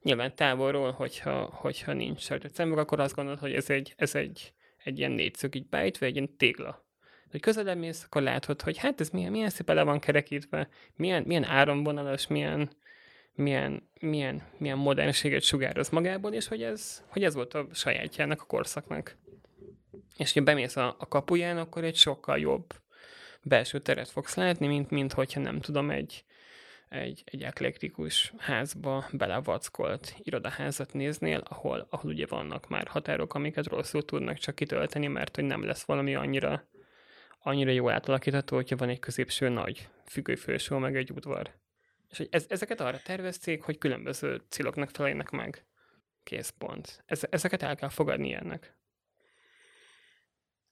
nyilván távolról, hogyha, hogyha nincs sarkocember, akkor azt gondolod, hogy ez egy, ez egy, egy ilyen négyszög így beütve, egy ilyen tégla. Hogy közelebb mész, akkor látod, hogy hát ez milyen, milyen szépen le van kerekítve, milyen, milyen áramvonalas, milyen, milyen, milyen, milyen modernséget sugároz magából, és hogy ez, hogy ez volt a sajátjának, a korszaknak. És ha bemész a, a kapuján, akkor egy sokkal jobb belső teret fogsz látni, mint, mint hogyha nem tudom, egy, egy, egy eklektikus házba belevackolt irodaházat néznél, ahol, ahol ugye vannak már határok, amiket rosszul tudnak csak kitölteni, mert hogy nem lesz valami annyira, annyira jó átalakítható, hogyha van egy középső nagy függőfősó, meg egy udvar. És hogy ez, ezeket arra tervezték, hogy különböző céloknak feleljenek meg. Készpont. Ez, ezeket el kell fogadni ennek.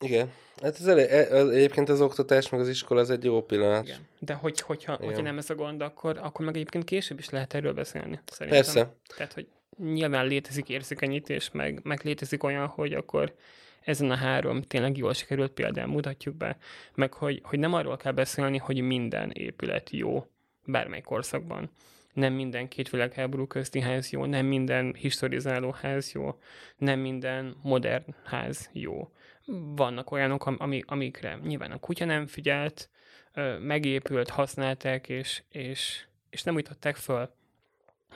Igen. Hát ez elég, e, egyébként az oktatás, meg az iskola az egy jó pillanat. Igen. De hogy, hogyha, Igen. hogyha nem ez a gond, akkor, akkor meg egyébként később is lehet erről beszélni. Szerintem. Persze. Tehát, hogy nyilván létezik érzékenyítés, meg, meg létezik olyan, hogy akkor ezen a három tényleg jól sikerült példán mutatjuk be, meg hogy, hogy nem arról kell beszélni, hogy minden épület jó bármely korszakban. Nem minden két világháború közti ház jó, nem minden historizáló ház jó, nem minden modern ház jó vannak olyanok, ami, amikre nyilván a kutya nem figyelt, megépült, használták, és, és, és nem újtották föl.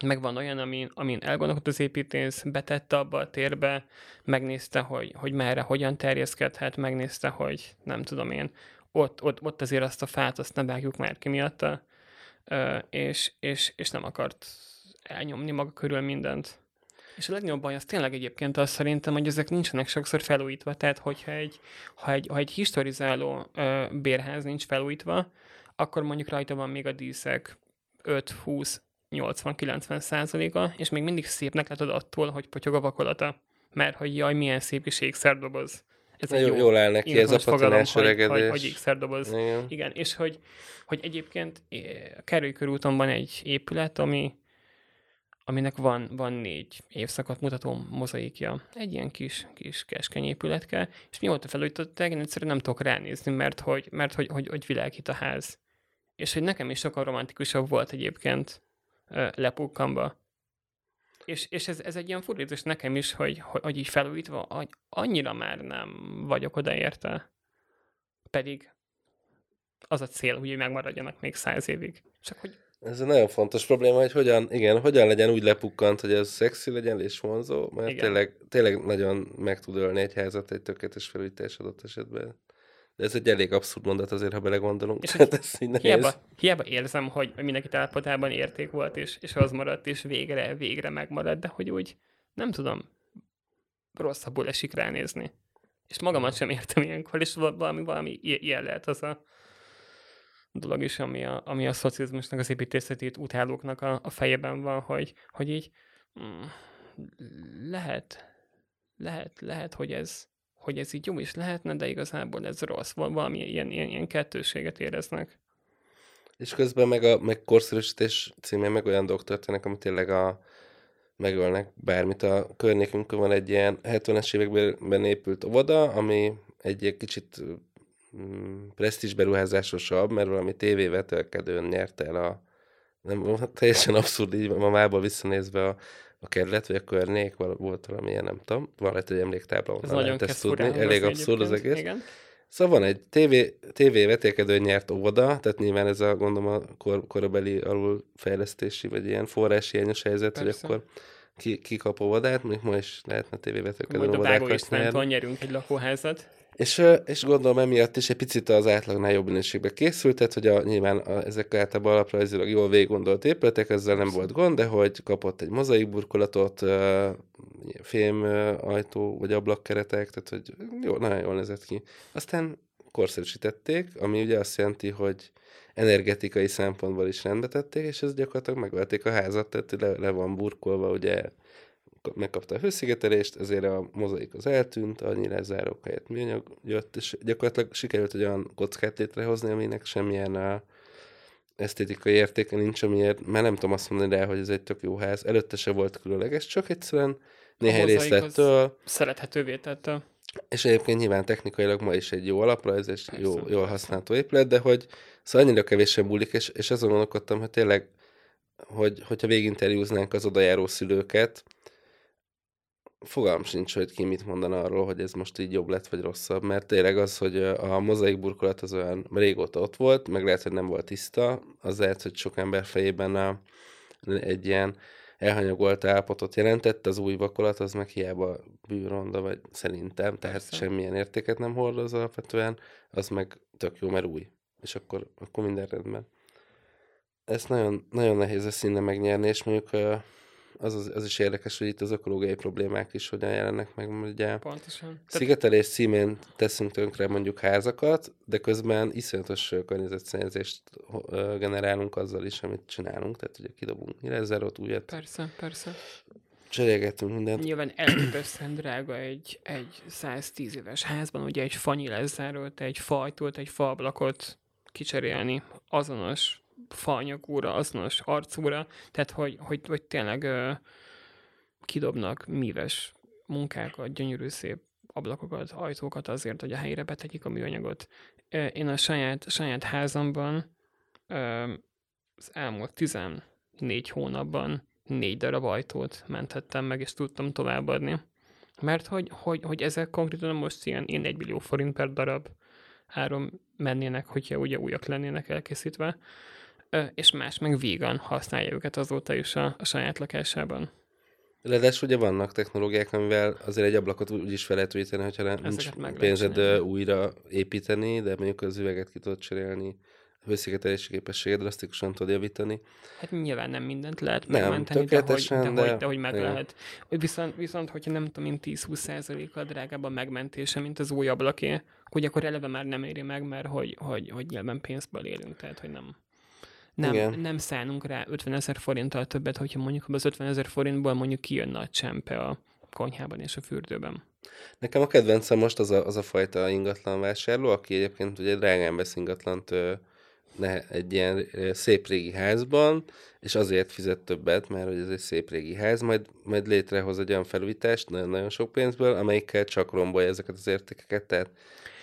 Meg van olyan, amin, amin elgondolkodott az építész, betette abba a térbe, megnézte, hogy, hogy merre, hogyan terjeszkedhet, megnézte, hogy nem tudom én, ott, ott, ott azért azt a fát, azt ne vágjuk már ki miatta, és, és, és nem akart elnyomni maga körül mindent. És a legnagyobb baj az tényleg egyébként az szerintem, hogy ezek nincsenek sokszor felújítva. Tehát, hogyha egy, ha egy, ha egy historizáló ö, bérház nincs felújítva, akkor mondjuk rajta van még a díszek 5-20 80-90 százaléka, és még mindig szépnek látod attól, hogy potyog a vakolata. Mert hogy jaj, milyen szép is ékszerdoboz. Ez egy jó, jól áll neki ez a patinás öregedés. Hogy, hogy, ékszerdoboz. Igen. Igen, és hogy, hogy egyébként a Kerülykörúton van egy épület, ami aminek van, van négy évszakot mutató mozaikja. Egy ilyen kis, kis keskeny épületke, és mióta felújították, én egyszerűen nem tudok ránézni, mert hogy, mert hogy, hogy, hogy világít a ház. És hogy nekem is sokkal romantikusabb volt egyébként lepukkamba. És, és ez, ez egy ilyen furdítás nekem is, hogy, hogy, hogy így felújítva, hogy annyira már nem vagyok odaérte. Pedig az a cél, hogy megmaradjanak még száz évig. Csak hogy ez egy nagyon fontos probléma, hogy hogyan, igen, hogyan legyen úgy lepukkant, hogy ez szexi legyen és vonzó, mert tényleg, tényleg nagyon meg tud ölni egy házat egy tökéletes felújítás adott esetben. De ez egy elég abszurd mondat azért, ha belegondolunk. És [laughs] hát ez így hiába, hiába érzem, hogy mindenki állapotában érték volt, és, és az maradt, és végre, végre megmaradt, de hogy úgy, nem tudom, rosszabbul esik ránézni. És magamat sem értem ilyenkor, és valami, valami ilyen lehet az a dolog is, ami a, ami a szocializmusnak, az építészetét utálóknak a, a fejében van, hogy, hogy így mm, lehet, lehet, lehet, hogy ez, hogy ez így jó is lehetne, de igazából ez rossz. Valami ilyen, ilyen, ilyen kettőséget éreznek. És közben meg a meg korszerűsítés címén meg olyan dolgok történnek, ami tényleg a, megölnek bármit. A környékünkön van egy ilyen 70-es években épült óvoda, ami egy kicsit presztis beruházásosabb, mert valami tévévetőkedőn nyerte el a nem, [laughs] teljesen abszurd így ma mából visszanézve a, a kerület, vagy a környék, volt valamilyen, nem tudom, van lehet egy emléktábla, Ez nagyon lehet ezt tudni, elég abszurd az egész. Igen. Szóval van egy TV, TV vetélkedő nyert óvoda, tehát nyilván ez a, gondolom, a kor, korabeli alulfejlesztési, vagy ilyen forráshiányos helyzet, Persze. hogy akkor ki, ki kap óvodát, mondjuk ma is lehetne tévévetélkedő óvodákat nyerni. nyerünk egy lakóházat. És, és gondolom emiatt is egy picit az átlagnál jobb minőségbe készült, tehát hogy a, nyilván a, ezek általában alaprajzilag jól végiggondolt épületek, ezzel nem volt gond, de hogy kapott egy mozaik burkolatot, fém ajtó vagy ablakkeretek, tehát hogy jó, nagyon jól nézett ki. Aztán korszerűsítették, ami ugye azt jelenti, hogy energetikai szempontból is rendbe tették, és ez gyakorlatilag megölték a házat, tehát le, le van burkolva ugye megkapta a hőszigetelést, ezért a mozaik az eltűnt, annyi lezárók helyett műanyag jött, és gyakorlatilag sikerült egy olyan kockát létrehozni, aminek semmilyen a esztétikai értéke nincs, amiért, mert nem tudom azt mondani rá, hogy ez egy tök jó ház. Előtte se volt különleges, csak egyszerűen néhány részlettől. Szerethetővé tette. És egyébként nyilván technikailag ma is egy jó alapra, ez egy jó, jól használható épület, de hogy szóval annyira kevésen bulik, és, és azon gondolkodtam, hogy tényleg, hogy, hogyha véginterjúznánk az odajáró szülőket, fogalm sincs, hogy ki mit mondaná arról, hogy ez most így jobb lett, vagy rosszabb, mert tényleg az, hogy a mozaik burkolat az olyan régóta ott volt, meg lehet, hogy nem volt tiszta, az lehet, hogy sok ember fejében a, egy ilyen elhanyagolt állapotot jelentett, az új vakolat az meg hiába bűronda, vagy szerintem, tehát Persze. semmilyen értéket nem hordoz alapvetően, az meg tök jó, mert új. És akkor, akkor minden rendben. Ezt nagyon, nagyon nehéz a színe megnyerni, és mondjuk az, az, az is érdekes, hogy itt az ökológiai problémák is hogyan jelennek meg. Ugye Pontosan. Szigetelés címén teszünk tönkre mondjuk házakat, de közben iszonyatos környezetszennyezést generálunk azzal is, amit csinálunk. Tehát ugye kidobunk nyilezerot, újat. Persze, persze. Cserélgetünk mindent. Nyilván elképesztően drága egy, egy 110 éves házban, ugye egy fa nyilezzárót, egy fajtót, egy faablakot kicserélni azonos faanyagúra, azonos arcúra, tehát hogy, hogy, hogy tényleg ö, kidobnak míves munkákat, gyönyörű szép ablakokat, ajtókat azért, hogy a helyre betegyik a műanyagot. Én a saját, saját házamban az elmúlt 14 hónapban négy darab ajtót mentettem meg, és tudtam továbbadni. Mert hogy, hogy, hogy ezek konkrétan most ilyen, ilyen 1 millió forint per darab áron mennének, hogyha ugye újak lennének elkészítve és más meg vígan használja őket azóta is a, a saját lakásában. Ledes ugye vannak technológiák, amivel azért egy ablakot úgy is fel lehet újítani, hogyha nem nincs pénzed újra építeni, de mondjuk az üveget ki tudod cserélni, a hőszigetelési képességet drasztikusan tud javítani. Hát nyilván nem mindent lehet nem, megmenteni, de hogy, de, de, hogy, de hogy meg igen. lehet. Viszont, viszont, hogyha nem tudom, mint 10-20%-kal drágább a megmentése, mint az új ablaké, akkor akkor eleve már nem éri meg, mert hogy, hogy, hogy nyilván pénzből élünk, tehát hogy nem nem, nem szánunk rá 50 ezer forinttal többet, hogyha mondjuk az 50 ezer forintból mondjuk kijönne a csempe a konyhában és a fürdőben. Nekem a kedvencem most az a, az a fajta ingatlan vásárló, aki egyébként ugye drágán vesz ingatlant ne, egy ilyen szép régi házban, és azért fizet többet, mert hogy ez egy szép régi ház, majd, majd létrehoz egy olyan felújítást nagyon-nagyon sok pénzből, amelyikkel csak rombolja ezeket az értékeket, tehát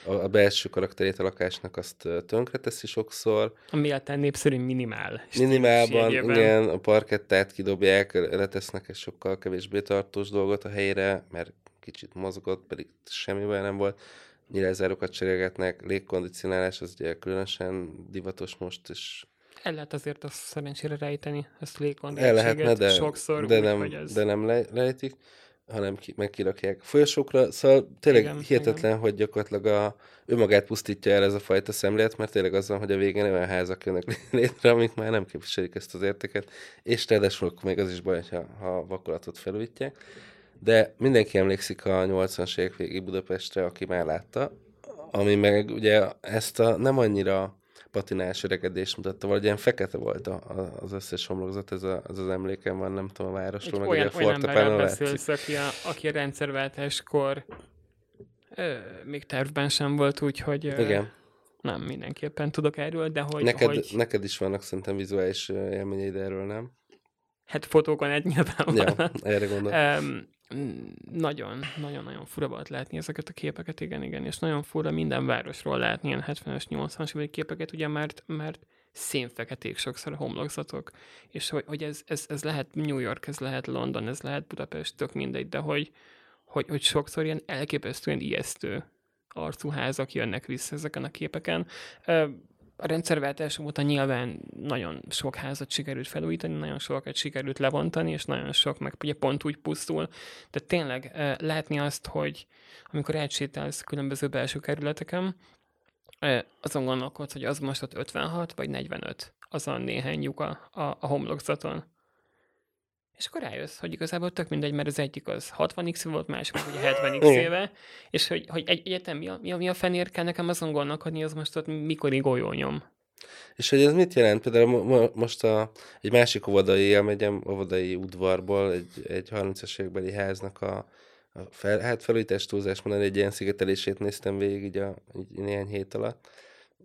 a, belső karakterét a lakásnak azt tönkreteszi sokszor. Ami a népszerű minimál. Minimálban, igen, a parkettát kidobják, letesznek egy sokkal kevésbé tartós dolgot a helyre, mert kicsit mozgott, pedig semmi baj nem volt. Nyilázárokat cserélgetnek, légkondicionálás, az ugye különösen divatos most, és el lehet azért azt szerencsére rejteni, ezt légkondicionálást. El lehetne, de, sokszor de, úgy, nem, ez... de nem le, lejtik hanem ki, meg kirakják folyosókra. Szóval tényleg igen, hihetetlen, igen. hogy gyakorlatilag a, ő magát pusztítja el ez a fajta szemlélet, mert tényleg az van, hogy a végén olyan házak jönnek [laughs] létre, amik már nem képviselik ezt az értéket, és ráadásul még az is baj, ha, ha vakolatot felújítják. de mindenki emlékszik a 80-as évek végi Budapestre, aki már látta, ami meg ugye ezt a nem annyira patinás öregedést mutatta, vagy ilyen fekete volt a, a, az összes homlokzat, ez a, az, az emlékem van, nem tudom, a városról, meg olyan, ugye a Fortepánon beszélsz, aki a, aki a rendszerváltáskor ö, még tervben sem volt, úgyhogy ö, Igen. nem mindenképpen tudok erről, de hogy... Neked, hogy... neked is vannak szerintem vizuális élményeid erről, nem? Hát fotókon egy nyilván Ja, erre gondolom. Um, nagyon, nagyon-nagyon fura volt látni ezeket a képeket, igen, igen, és nagyon fura minden városról látni ilyen 70-es, 80-as évek képeket, ugye, mert, mert szénfeketék sokszor a homlokzatok, és hogy, hogy ez, ez, ez, lehet New York, ez lehet London, ez lehet Budapest, tök mindegy, de hogy, hogy, hogy sokszor ilyen elképesztően ijesztő arcú házak jönnek vissza ezeken a képeken a rendszerváltás óta nyilván nagyon sok házat sikerült felújítani, nagyon sokat sikerült lebontani, és nagyon sok meg ugye pont úgy pusztul. De tényleg látni azt, hogy amikor átsétálsz különböző belső kerületeken, azon gondolkodsz, hogy az most ott 56 vagy 45, azon néhány lyuka a, a homlokzaton. És akkor rájössz, hogy igazából tök mindegy, mert az egyik az 60x volt, másik ugye 70x éve, és hogy, hogy egy, egyetem mi a, mi, a, mi a fenér kell nekem azon gondolkodni, az most ott mikor golyónyom. És hogy ez mit jelent? Például mo- most a, egy másik óvodai elmegyem, óvodai udvarból, egy, egy 30-as évekbeli háznak a, a fel, hát felújítás túlzás mondani, egy ilyen szigetelését néztem végig így, a, így néhány hét alatt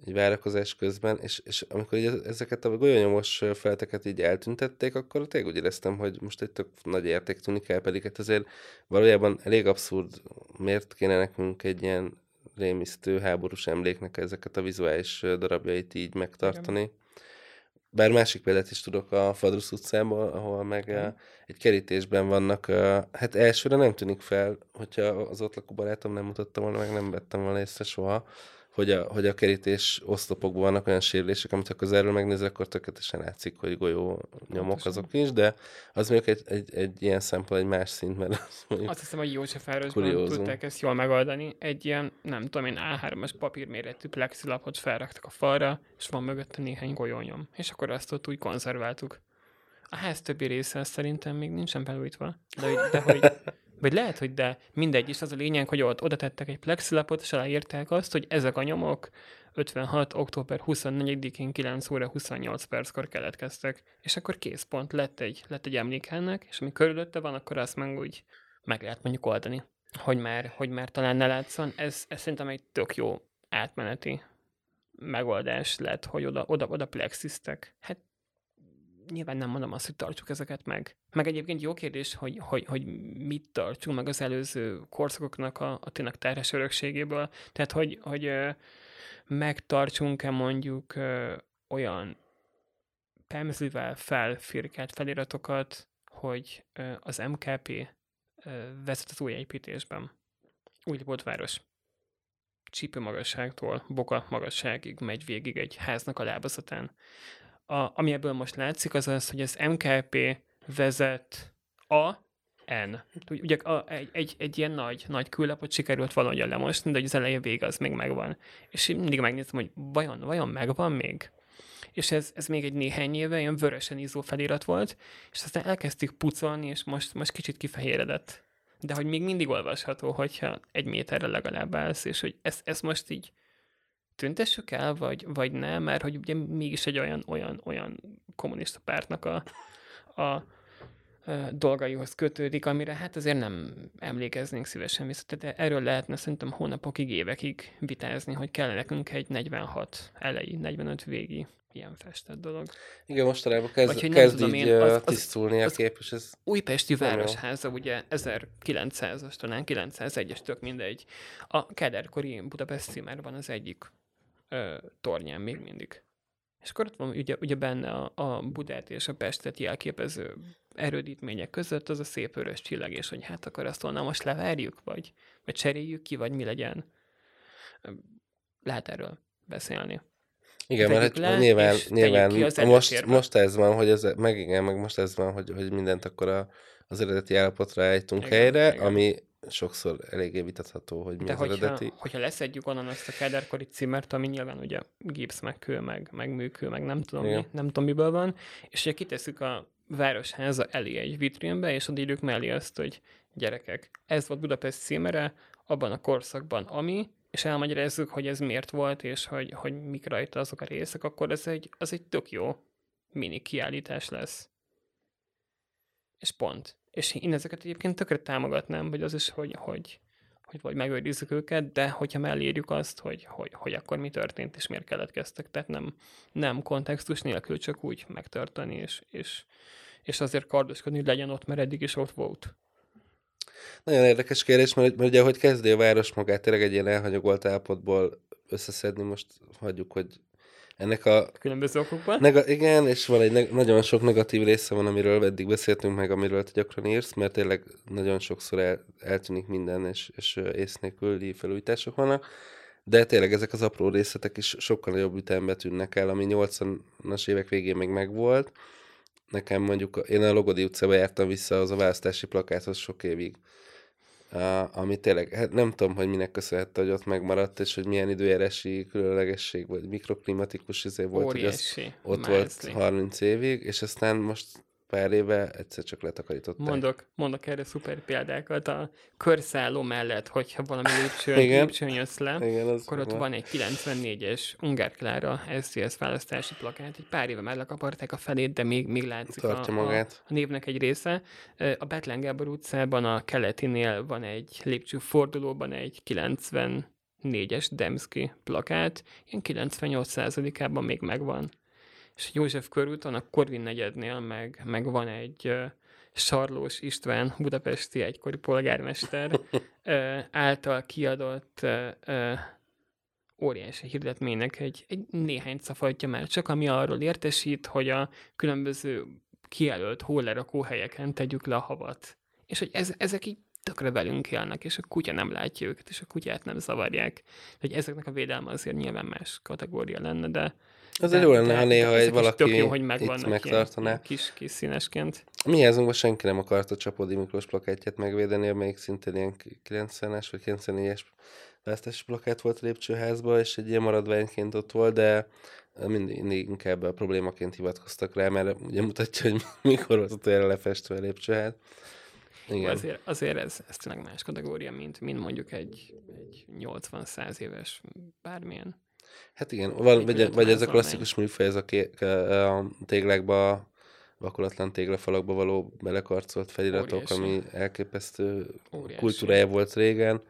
egy várakozás közben, és, és amikor így ezeket a golyónyomos felteket így eltüntették, akkor tényleg úgy éreztem, hogy most egy tök nagy érték tűnik el, pedig hát azért valójában elég abszurd, miért kéne nekünk egy ilyen rémisztő háborús emléknek ezeket a vizuális darabjait így megtartani. Igen. Bár másik példát is tudok a Fadrusz utcából, ahol meg Igen. egy kerítésben vannak, hát elsőre nem tűnik fel, hogyha az ott lakó barátom nem mutatta volna, meg nem vettem volna észre soha, hogy a, hogy a kerítés oszlopokban vannak olyan sérülések, amit ha közelről megnézel, akkor tökéletesen látszik, hogy golyó nyomok azok is, de az mondjuk egy, egy, egy ilyen szempont, egy más szint, mert az mondjuk Azt hiszem, hogy Józsefvárosban tudták ezt jól megoldani. Egy ilyen, nem tudom én, A3-as papírméretű plexilapot felraktak a falra, és van mögötte néhány golyónyom. És akkor azt ott úgy konzerváltuk. A ház többi része szerintem még nincsen belújtva, de, de hogy [laughs] vagy lehet, hogy de mindegy, és az a lényeg, hogy ott oda tettek egy plexilapot, és aláírták azt, hogy ezek a nyomok 56. október 24-én 9 óra 28 perckor keletkeztek. És akkor készpont lett egy, lett egy emlék ennek, és ami körülötte van, akkor azt meg úgy meg lehet mondjuk oldani. Hogy már, hogy már talán ne látszon. Ez, ez szerintem egy tök jó átmeneti megoldás lett, hogy oda, oda, oda plexiztek. Hát nyilván nem mondom azt, hogy tartsuk ezeket meg. Meg egyébként jó kérdés, hogy, hogy, hogy mit tartsunk meg az előző korszakoknak a, a tényleg terhes örökségéből. Tehát, hogy, hogy megtartsunk-e mondjuk olyan pemzlivel felfirkált feliratokat, hogy az MKP vezet az új építésben. Úgy volt város csípő magasságtól boka magasságig megy végig egy háznak a lábazatán a, ami ebből most látszik, az az, hogy az MKP vezet a N. Ugye a, egy, egy, egy ilyen nagy, nagy küllapot sikerült valahogy lemosni, de az eleje vége az még megvan. És mindig megnézem, hogy vajon, vajon megvan még? És ez, ez még egy néhány éve ilyen vörösen ízó felirat volt, és aztán elkezdtük pucolni, és most, most kicsit kifehéredett. De hogy még mindig olvasható, hogyha egy méterre legalább állsz, és hogy ezt, ezt most így tüntessük el, vagy, vagy nem, mert hogy ugye mégis egy olyan, olyan, olyan kommunista pártnak a, a, dolgaihoz kötődik, amire hát azért nem emlékeznénk szívesen vissza. Tehát erről lehetne szerintem hónapokig, évekig vitázni, hogy kell nekünk egy 46 elejé, 45 végi ilyen festett dolog. Igen, mostanában kezd, Vagy, kezd tudom, így én, az, az, tisztulni a kép, és ez... Újpesti Városháza, ugye 1900-as, talán 901-es, tök mindegy. A Kederkori Budapest címárban az egyik ö, tornyán még mindig. És akkor ott van ugye, ugye benne a, a Budát és a Pestet jelképező erődítmények között az a szép örös csillag, és hogy hát akkor azt volna most levárjuk, vagy, vagy cseréljük ki, vagy mi legyen. Lehet erről beszélni. Igen, mert le, nyilván, nyilván most, most ez van, hogy ez, meg igen, meg most ez van, hogy, hogy mindent akkor a, az eredeti állapotra igen, helyre, igen. ami sokszor eléggé vitatható, hogy mi De az hogyha, eredeti. hogyha leszedjük onnan azt a kederkori címert, ami nyilván ugye gipsz, meg kő, meg, meg műkő, meg nem tudom, mi, nem tudom miből van, és ugye kitesszük a városháza elé egy vitrínbe, és oda írjuk mellé azt, hogy gyerekek, ez volt Budapest címere abban a korszakban, ami, és elmagyarázzuk, hogy ez miért volt, és hogy, hogy mik rajta azok a részek, akkor ez egy, az egy tök jó mini kiállítás lesz. És pont. És én ezeket egyébként tökre támogatnám, vagy az is, hogy, hogy, hogy vagy megőrizzük őket, de hogyha mellírjuk azt, hogy, hogy, hogy akkor mi történt, és miért keletkeztek, tehát nem, nem kontextus nélkül, csak úgy megtartani, és, és, és azért kardoskodni, hogy legyen ott, mert eddig is ott volt. Nagyon érdekes kérdés, mert, mert ugye, hogy kezdi a város magát tényleg egy ilyen elhanyagolt állapotból összeszedni, most hagyjuk, hogy ennek a... Különböző okokban? Nega, igen, és van egy ne, nagyon sok negatív része van, amiről eddig beszéltünk meg, amiről te gyakran írsz, mert tényleg nagyon sokszor el, eltűnik minden, és, és ész nélküli felújítások vannak. De tényleg ezek az apró részletek is sokkal nagyobb ütembe tűnnek el, ami 80-as évek végén még megvolt. Nekem mondjuk, én a Logodi utcába jártam vissza az a választási plakáthoz sok évig Uh, ami tényleg, hát nem tudom, hogy minek köszönhető, hogy ott megmaradt, és hogy milyen időjárási különlegesség, vagy mikroklimatikus izé volt, Óriási. hogy az ott Mázli. volt 30 évig, és aztán most pár éve egyszer csak letakarították. Mondok, mondok erre szuper példákat. A körszálló mellett, hogyha valami lépcsőn, lépcsőn jössz le, Igen, akkor ott van egy 94-es Ungár Klára SZSZ választási plakát. Egy pár éve már lekaparták a felét, de még, még látszik Tartja a, magát. a, a névnek egy része. A Betlen Gábor utcában a keletinél van egy lépcső fordulóban egy 90 4-es Demszki plakát, ilyen 98%-ában még megvan és József körúton, a Korvin negyednél meg, meg van egy Sarlós István, budapesti egykori polgármester [laughs] által kiadott óriási hirdetménynek egy, egy néhány szafajtja már csak, ami arról értesít, hogy a különböző kijelölt hólerakó helyeken tegyük le a havat. És hogy ez, ezek így tökre velünk élnek, és a kutya nem látja őket, és a kutyát nem zavarják. Hogy ezeknek a védelme azért nyilván más kategória lenne, de Azért jó lenne, ha néha egy valaki jó, hogy itt megtartaná. Kis, kis színesként. Mi házunkban senki nem akart a Csapodi Miklós plakettjét megvédeni, amelyik szintén ilyen 90-es vagy 94-es választási plakát volt a lépcsőházban, és egy ilyen maradványként ott volt, de mindig, mindig inkább a problémaként hivatkoztak rá, mert ugye mutatja, hogy mikor volt erre lefestve a lépcsőház. Igen. Azért, azért ez, ez tényleg más kategória, mint, mint mondjuk egy, egy 80-100 éves bármilyen Hát igen, van, vagy, vagy ez a klasszikus műfaj, ez a, ké, a téglákba, vakolatlan téglafalakba való belekarcolt feliratok, Óriási. ami elképesztő Óriási. kultúrája volt régen,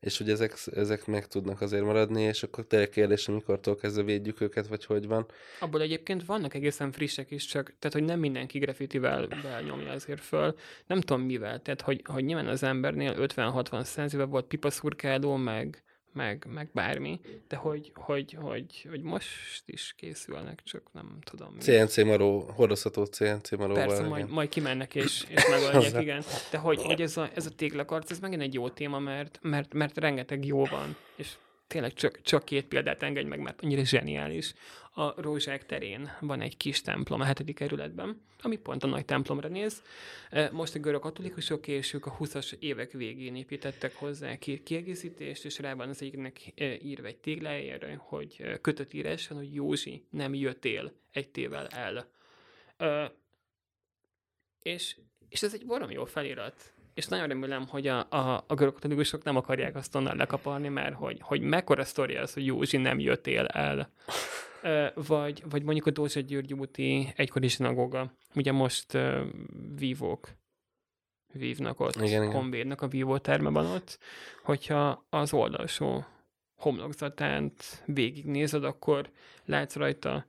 és hogy ezek, ezek meg tudnak azért maradni, és akkor tényleg kérdés, mikortól kezdve védjük őket, vagy hogy van. Abból egyébként vannak egészen frissek is, csak tehát, hogy nem mindenki graffitivel nyomja azért föl. Nem tudom mivel, tehát, hogy, hogy nyilván az embernél 50-60 száz éve volt pipaszurkáló, meg, meg, meg bármi, de hogy, hogy, hogy, hogy most is készülnek, csak nem tudom. CNC maró, hordozható CNC maróval. Persze, majd, majd kimennek és, [laughs] és megoldják, igen. De hogy, hogy ez, a, ez a téglakarc, ez megint egy jó téma, mert, mert, mert rengeteg jó van, és tényleg csak, csak két példát engedj meg, mert annyira zseniális. A Rózsák terén van egy kis templom a hetedik kerületben, ami pont a nagy templomra néz. E, most a görög katolikusok és ők a 20-as évek végén építettek hozzá ki kiegészítést, és rá van az egyiknek e, írva egy téglájára, hogy e, kötött íráson, hogy Józsi, nem jöttél egy tével el. És, és ez egy valami jó felirat és nagyon remélem, hogy a, a, a görög katolikusok nem akarják azt onnan lekaparni, mert hogy, hogy mekkora sztori az, hogy Józsi nem jöttél el. [laughs] vagy, vagy mondjuk a Dózsa György úti egykori zsinagóga. Ugye most uh, vívók vívnak ott, igen, honvédnek a vívó terme van ott, hogyha az oldalsó homlokzatánt végignézed, akkor látsz rajta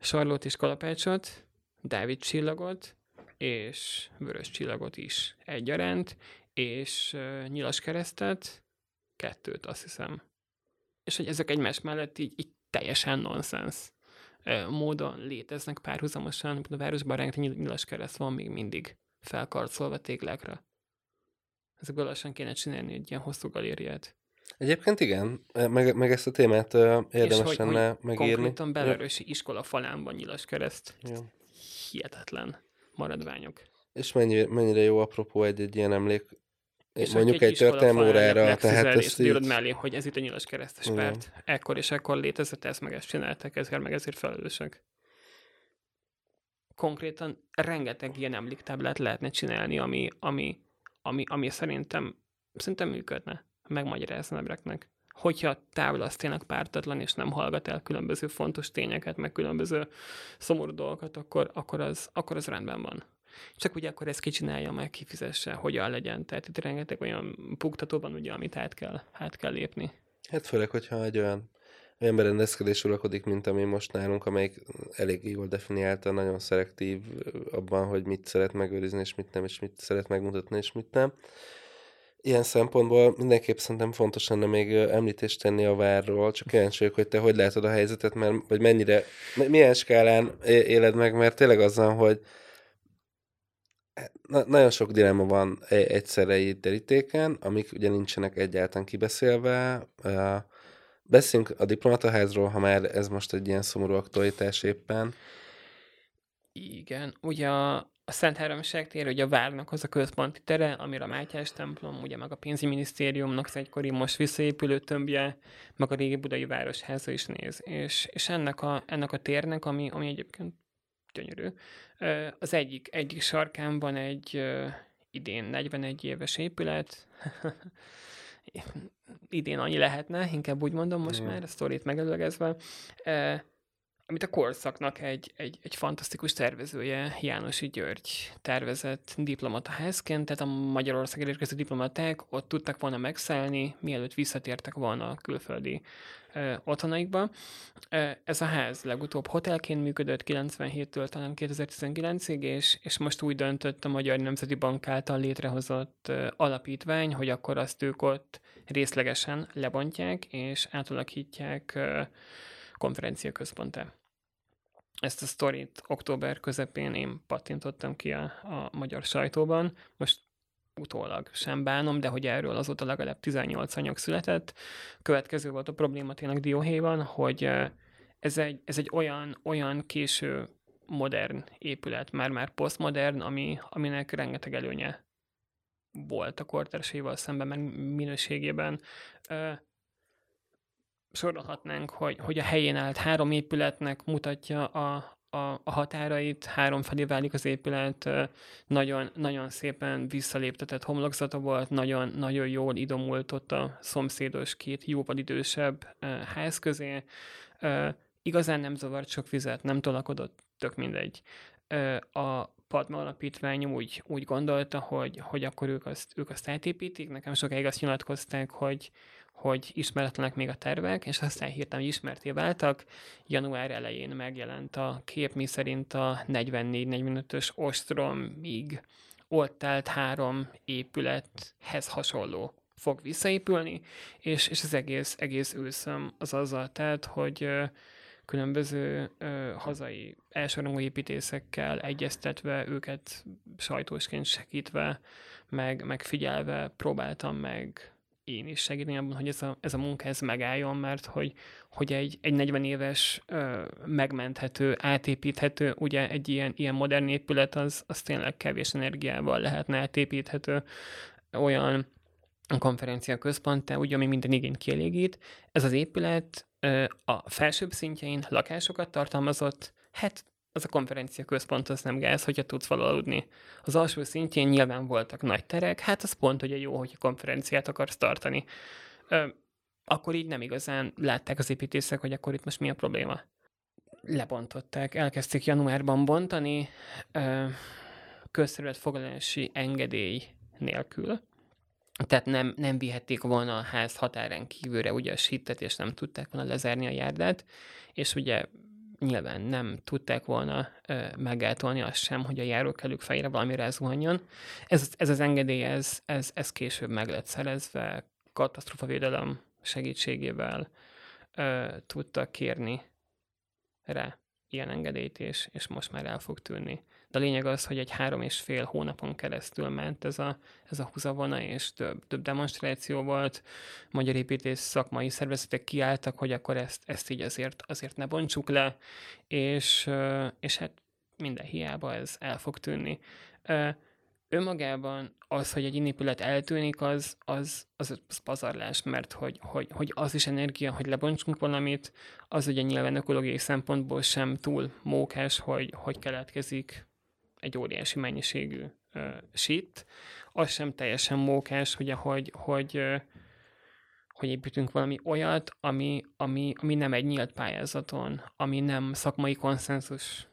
Sarlót és Kalapácsot, Dávid csillagot, és vörös csillagot is egyaránt, és nyilas keresztet, kettőt azt hiszem. És hogy ezek egymás mellett így, így teljesen nonsens módon léteznek párhuzamosan, a városban rengeteg nyilas kereszt van még mindig felkarcolva téglákra. Ezekből lassan kéne csinálni egy ilyen hosszú galériát. Egyébként igen, meg, meg ezt a témát uh, érdemes hogy, lenne hogy megírni. Konkrétan Belarősi iskola falán van nyilas kereszt. Ja. Hihetetlen maradványok. És mennyire, mennyire jó apropó egy, egy ilyen emlék, és mondjuk egy, egy történelmi órára, tehát ezt így... mellé, hogy ez itt a nyilas keresztes Igen. párt. Ekkor és ekkor létezett, ezt meg ezt csináltak, ezért meg ezért felelősek. konkrétan rengeteg ilyen emléktáblát lehetne csinálni, ami, ami, ami, ami szerintem, szerintem működne, megmagyarázni embereknek. Hogyha távolasztének pártatlan, és nem hallgat el különböző fontos tényeket, meg különböző szomorú dolgokat, akkor, akkor, az, akkor az rendben van. Csak ugye akkor ezt kicsinálja meg, kifizesse, hogyan legyen. Tehát itt rengeteg olyan puktatóban, ugye, amit át kell, át kell lépni. Hát főleg, hogyha egy olyan olyan berendezkedés uralkodik, mint ami most nálunk, amelyik elég jól definiálta, nagyon szelektív abban, hogy mit szeret megőrizni, és mit nem, és mit szeret megmutatni, és mit nem. Ilyen szempontból mindenképp szerintem fontos lenne még említést tenni a várról, csak kíváncsi hogy te hogy látod a helyzetet, mert, vagy mennyire, milyen skálán éled meg, mert tényleg azzal, hogy na, nagyon sok dilemma van e, egyszerre itt derítéken, amik ugye nincsenek egyáltalán kibeszélve, Beszéljünk a diplomataházról, ha már ez most egy ilyen szomorú aktualitás éppen. Igen, ugye a Szent Háromság tér, ugye a várnak az a központi tere, amire a Mátyás templom, ugye meg a pénzügyminisztériumnak az egykori most visszaépülő tömbje, meg a régi budai városháza is néz. És, és ennek, a, ennek a térnek, ami, ami egyébként gyönyörű, az egyik, egyik sarkán van egy idén 41 éves épület, [laughs] idén annyi lehetne, inkább úgy mondom most mm. már, a sztorit megelőlegezve, e, amit a korszaknak egy, egy, egy fantasztikus tervezője, Jánosi György tervezett diplomataházként, tehát a Magyarország érkező diplomaták ott tudtak volna megszállni, mielőtt visszatértek volna a külföldi e, otthonaikba. Ez a ház legutóbb hotelként működött 97-től talán 2019-ig, és, és most úgy döntött a Magyar Nemzeti Bank által létrehozott e, alapítvány, hogy akkor azt ők ott részlegesen lebontják, és átalakítják e, konferencia központtá. Ezt a sztorit október közepén én pattintottam ki a, a magyar sajtóban. Most utólag sem bánom, de hogy erről azóta legalább 18 anyag született. Következő volt a probléma tényleg Dióhéjban, hogy ez egy, ez egy olyan, olyan késő modern épület, már-már posztmodern, ami, aminek rengeteg előnye volt a kortársaival szemben, meg minőségében sorolhatnánk, hogy, hogy a helyén állt három épületnek mutatja a, a, a határait, három felé válik az épület, nagyon, nagyon szépen visszaléptetett homlokzata volt, nagyon, nagyon jól idomult ott a szomszédos két jóval idősebb ház közé. Igazán nem zavart sok vizet, nem tolakodott, tök mindegy. A Padma Alapítvány úgy, úgy gondolta, hogy, hogy akkor ők azt, ők azt átépítik. Nekem sokáig azt nyilatkozták, hogy, hogy ismeretlenek még a tervek, és aztán hirtelen ismerté váltak. Január elején megjelent a kép, mi szerint a 44-45-ös ostromig ott állt három épülethez hasonló fog visszaépülni, és, és az egész, egész őszöm az azzal telt, hogy különböző ö, hazai elsorongó építészekkel egyeztetve, őket sajtósként segítve, meg, meg figyelve próbáltam meg én is segíteni abban, hogy ez a, ez a munka ez megálljon, mert hogy, hogy egy, egy 40 éves ö, megmenthető, átépíthető, ugye egy ilyen, ilyen modern épület az, az tényleg kevés energiával lehetne átépíthető olyan konferencia központ, ugye, ami minden igényt kielégít. Ez az épület ö, a felsőbb szintjein lakásokat tartalmazott, hát az a konferencia központ az nem gáz, hogyha tudsz valahol aludni. Az alsó szintjén nyilván voltak nagy terek, hát az pont ugye jó, hogy a konferenciát akarsz tartani. Ö, akkor így nem igazán látták az építészek, hogy akkor itt most mi a probléma. Lebontották, elkezdték januárban bontani, ö, foglalási engedély nélkül. Tehát nem, nem vihették volna a ház határán kívülre ugye a sítet, és nem tudták volna lezárni a járdát, és ugye nyilván nem tudták volna meggátolni azt sem, hogy a járókelők fejére valami rázuhanjon. Ez, ez az engedély, ez, ez, ez később meg lett szerezve, katasztrofavédelem segítségével ö, tudtak kérni rá ilyen engedélyt, és, és most már el fog tűnni. De a lényeg az, hogy egy három és fél hónapon keresztül ment ez a, ez a húzavona, és több, több demonstráció volt. Magyar építész szakmai szervezetek kiálltak, hogy akkor ezt, ezt így azért, azért ne bontsuk le, és, és hát minden hiába ez el fog tűnni. önmagában az, hogy egy épület eltűnik, az, az, az, az pazarlás, mert hogy, hogy, hogy az is energia, hogy lebontsunk valamit, az ugye nyilván ökológiai szempontból sem túl mókás, hogy, hogy keletkezik egy óriási mennyiségű uh, shit. Az sem teljesen mókás, ugye, hogy, hogy, uh, hogy építünk valami olyat, ami, ami, ami nem egy nyílt pályázaton, ami nem szakmai konszenzus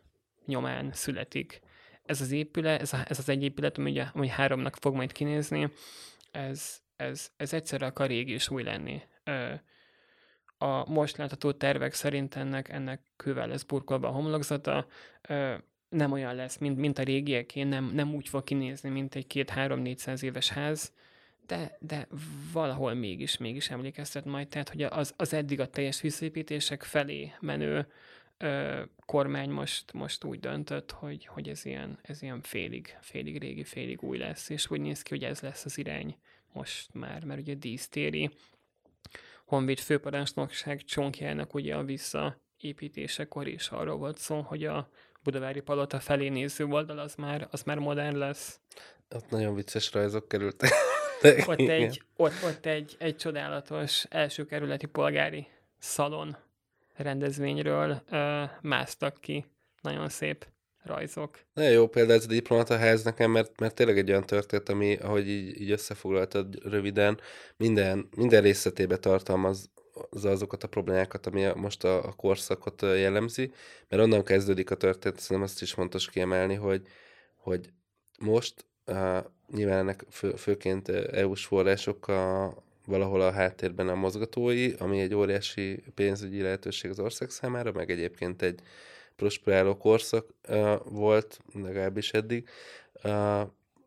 nyomán születik ez az épület, ez, a, ez az egy épület, ami, ugye, ami háromnak fog majd kinézni, ez, ez, ez egyszerre akar régi és új lenni. A most látható tervek szerint ennek, ennek kővel lesz burkolva a homlokzata, nem olyan lesz, mint, mint a régieké, nem, nem úgy fog kinézni, mint egy két-három-négyszáz éves ház, de, de valahol mégis, mégis emlékeztet majd, tehát hogy az, az eddig a teljes visszépítések felé menő ö, kormány most, most úgy döntött, hogy, hogy ez, ilyen, ez ilyen félig, félig régi, félig új lesz, és úgy néz ki, hogy ez lesz az irány most már, mert ugye dísztéri. Honvéd főparancsnokság csonkjának ugye a visszaépítésekor is arról volt szó, hogy a Budavári Palota felé néző oldal az már, az már modern lesz. Ott nagyon vicces rajzok kerültek. ott egy, ott, ott egy, egy csodálatos első kerületi polgári szalon rendezvényről ö, másztak ki. Nagyon szép rajzok. Nagyon jó példa ez a diplomataház nekem, mert, mert tényleg egy olyan történet, ami, ahogy így, így összefoglaltad röviden, minden, minden részletébe tartalmaz az azokat a problémákat, ami most a, a korszakot jellemzi, mert onnan kezdődik a történet, szerintem azt is fontos kiemelni, hogy, hogy most uh, nyilván ennek fő, főként EU-s források a, valahol a háttérben a mozgatói, ami egy óriási pénzügyi lehetőség az ország számára, meg egyébként egy prosperáló korszak uh, volt, legalábbis eddig. Uh,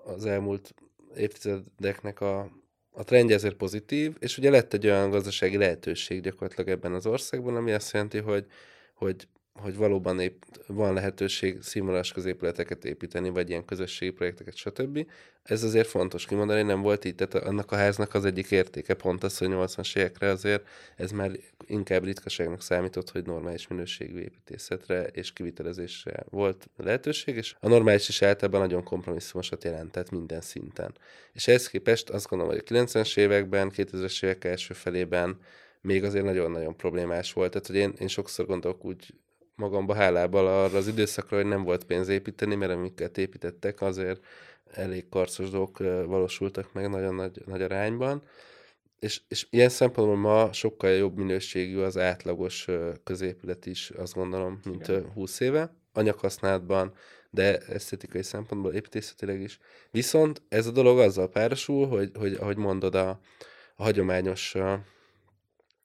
az elmúlt évtizedeknek a, a trendje ezért pozitív, és ugye lett egy olyan gazdasági lehetőség gyakorlatilag ebben az országban, ami azt jelenti, hogy, hogy hogy valóban épp van lehetőség színvonalas középületeket építeni, vagy ilyen közösségi projekteket, stb. Ez azért fontos kimondani, nem volt így, tehát annak a háznak az egyik értéke pont az, hogy 80-as évekre azért ez már inkább ritkaságnak számított, hogy normális minőségű építészetre és kivitelezésre volt lehetőség, és a normális is általában nagyon kompromisszumosat jelentett minden szinten. És ehhez képest azt gondolom, hogy a 90-es években, 2000-es évek első felében még azért nagyon-nagyon problémás volt. Tehát, hogy én, én sokszor gondolok úgy magamba hálával arra az időszakra, hogy nem volt pénz építeni, mert amiket építettek, azért elég karcos dolgok valósultak meg nagyon nagy, nagy arányban. És, és ilyen szempontból ma sokkal jobb minőségű az átlagos középület is, azt gondolom, mint Igen. 20 éve. Anyaghasználatban, de esztetikai szempontból építészetileg is. Viszont ez a dolog azzal párosul, hogy, hogy ahogy mondod, a, a hagyományos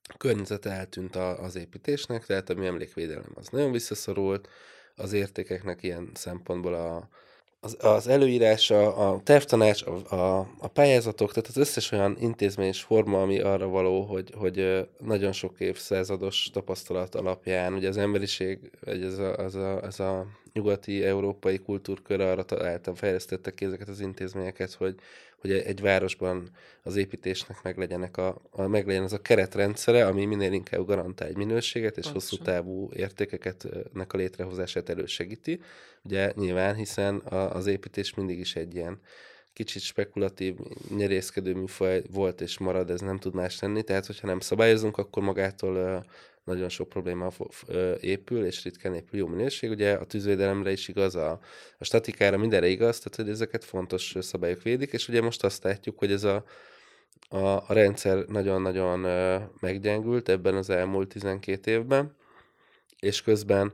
a környezet eltűnt a, az építésnek, tehát a mi emlékvédelem az nagyon visszaszorult, az értékeknek ilyen szempontból a, az, az előírás, a, tervtanács, a, a, a pályázatok, tehát az összes olyan intézmény és forma, ami arra való, hogy, hogy nagyon sok évszázados tapasztalat alapján, ugye az emberiség, ez a, az a, ez a nyugati európai kultúrkör arra találtam, fejlesztettek ki ezeket az intézményeket, hogy, hogy egy városban az építésnek meglegyenek a, a, meglegyen az a keretrendszere, ami minél inkább garantál egy minőséget és Pontosan. hosszú távú értékeket nek a létrehozását elősegíti. Ugye nyilván, hiszen a, az építés mindig is egy ilyen kicsit spekulatív, nyerészkedő műfaj volt és marad, ez nem tud más lenni, tehát hogyha nem szabályozunk, akkor magától nagyon sok probléma épül, és ritkán épül jó minőség. Ugye a tűzvédelemre is igaz, a, a statikára mindenre igaz, tehát hogy ezeket fontos szabályok védik, és ugye most azt látjuk, hogy ez a, a, a rendszer nagyon-nagyon meggyengült ebben az elmúlt 12 évben, és közben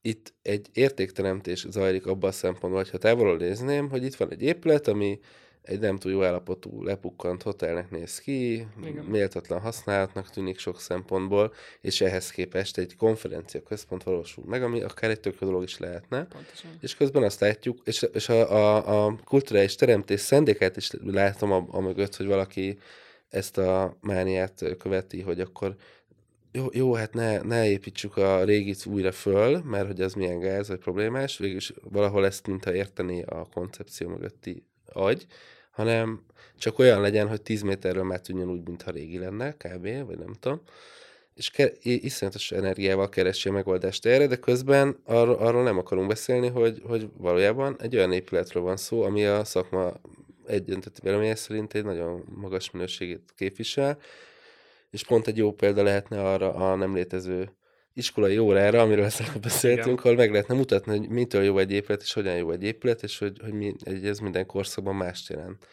itt egy értékteremtés zajlik abban a szempontból, hogy ha távolról nézném, hogy itt van egy épület, ami egy nem túl jó állapotú, lepukkant hotelnek néz ki, Igen. méltatlan használatnak tűnik sok szempontból, és ehhez képest egy konferencia központ valósul meg, ami akár egy tök dolog is lehetne. Pontosan. És közben azt látjuk, és, és a, a, a kulturális teremtés szendékát is látom a, a mögött, hogy valaki ezt a mániát követi, hogy akkor jó, jó hát ne, ne építsük a régit újra föl, mert hogy az milyen gáz, vagy problémás, végülis valahol ezt mintha érteni a koncepció mögötti agy, hanem csak olyan legyen, hogy 10 méterről már tűnjön úgy, mintha régi lenne, kb., vagy nem tudom. és ke- iszonyatos energiával keresi a megoldást erre, de közben ar- arról nem akarunk beszélni, hogy, hogy valójában egy olyan épületről van szó, ami a szakma egyöntetű véleménye szerint egy nagyon magas minőségét képvisel, és pont egy jó példa lehetne arra a nem létező iskolai órára, amiről ezt [laughs] beszéltünk, ahol meg lehetne mutatni, hogy mitől jó egy épület, és hogyan jó egy épület, és hogy, hogy mi, ez minden korszakban mást jelent.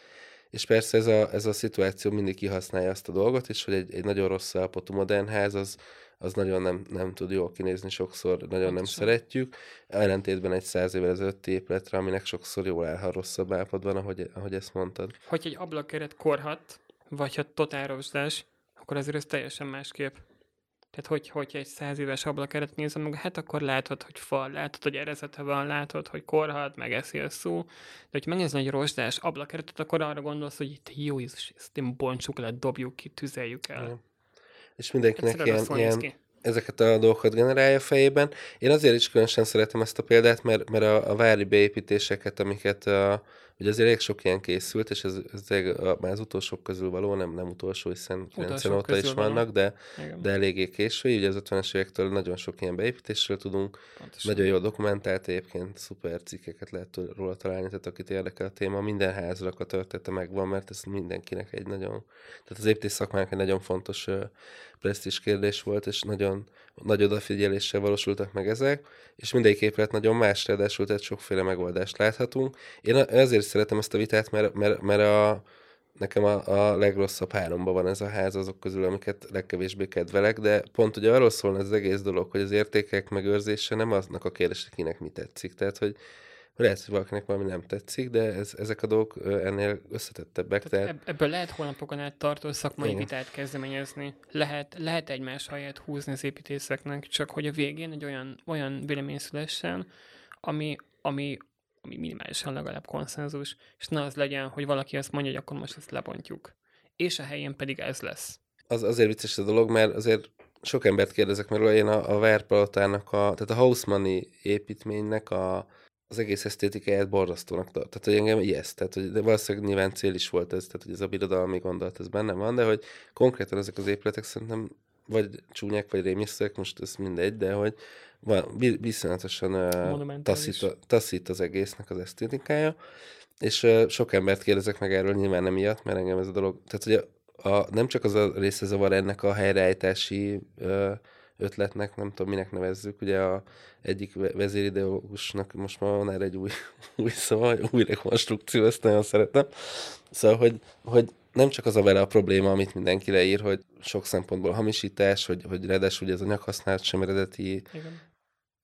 És persze ez a, ez a szituáció mindig kihasználja azt a dolgot, és hogy egy, egy nagyon rossz állapotú modern ház, az, az nagyon nem, nem tud jól kinézni, sokszor nagyon Pontosan. nem szeretjük. Ellentétben egy száz évvel ezelőtti épületre, aminek sokszor jól áll, ha rosszabb állapotban, ahogy, ahogy ezt mondtad. Hogy egy ablakeret korhat, vagy ha totál rozsdás, akkor azért ez teljesen másképp. Tehát, hogy, hogyha egy száz éves ablakeret nézem meg, hát akkor látod, hogy fal, látod, hogy erezete van, látod, hogy korhat, meg eszi a szó. De hogyha megnézni egy rozsdás ablakeretet, akkor arra gondolsz, hogy itt jó Jézus, ezt én bontsuk le, dobjuk ki, tüzeljük el. Ja. És mindenkinek ilyen, ilyen, ezeket a dolgokat generálja a fejében. Én azért is különösen szeretem ezt a példát, mert, mert a, a vári beépítéseket, amiket a, Ugye azért elég sok ilyen készült, és ez, ez már az utolsók közül való, nem, nem utolsó, hiszen 90 óta is vannak, de, de eléggé késő. Ugye az 50-es évektől nagyon sok ilyen beépítésről tudunk. Pontosan. Nagyon jó dokumentált egyébként, szuper cikkeket lehet róla találni, tehát akit érdekel a téma, minden házrak a története megvan, mert ez mindenkinek egy nagyon, tehát az építés szakmának egy nagyon fontos presztis kérdés volt, és nagyon nagy odafigyeléssel valósultak meg ezek, és mindegyik épület nagyon más, ráadásul tehát sokféle megoldást láthatunk. Én azért szeretem ezt a vitát, mert, mert, mert a, nekem a, a legrosszabb háromban van ez a ház azok közül, amiket legkevésbé kedvelek, de pont ugye arról szólna az egész dolog, hogy az értékek megőrzése nem aznak a kérdés, hogy kinek mi tetszik. Tehát, hogy lehet, hogy valakinek valami nem tetszik, de ez, ezek a dolgok ennél összetettebbek. Tehát, tehát... Ebből lehet holnapokon át tartó szakmai Igen. vitát kezdeményezni. Lehet, lehet egymás helyet húzni az építészeknek, csak hogy a végén egy olyan, olyan vélemény szülessen, ami, ami, ami minimálisan legalább konszenzus, és ne az legyen, hogy valaki azt mondja, hogy akkor most ezt lebontjuk. És a helyén pedig ez lesz. Az azért vicces a dolog, mert azért sok embert kérdezek, mert én a, a Verpalotának, a, tehát a Hausmanni építménynek a, az egész esztétikáját borzasztónak tart. Tehát, hogy engem ijeszt. Tehát, hogy de valószínűleg nyilván cél is volt ez, tehát, hogy ez a birodalmi gondolat, ez benne van, de hogy konkrétan ezek az épületek szerintem vagy csúnyák, vagy rémisztőek, most ez mindegy, de hogy van, viszonyatosan taszít, taszít az egésznek az esztétikája, és uh, sok embert kérdezek meg erről, nyilván nem miatt, mert engem ez a dolog, tehát hogy a, a, nem csak az a része zavar ennek a helyreállítási uh, ötletnek, nem tudom, minek nevezzük, ugye a egyik vezérideológusnak most már van erre egy új, [laughs] új szava, új rekonstrukció, ezt nagyon szeretem. Szóval, hogy, hogy nem csak az a vele a probléma, amit mindenki leír, hogy sok szempontból hamisítás, hogy, hogy ráadásul ugye ez a nyakhasználat sem eredeti, Igen.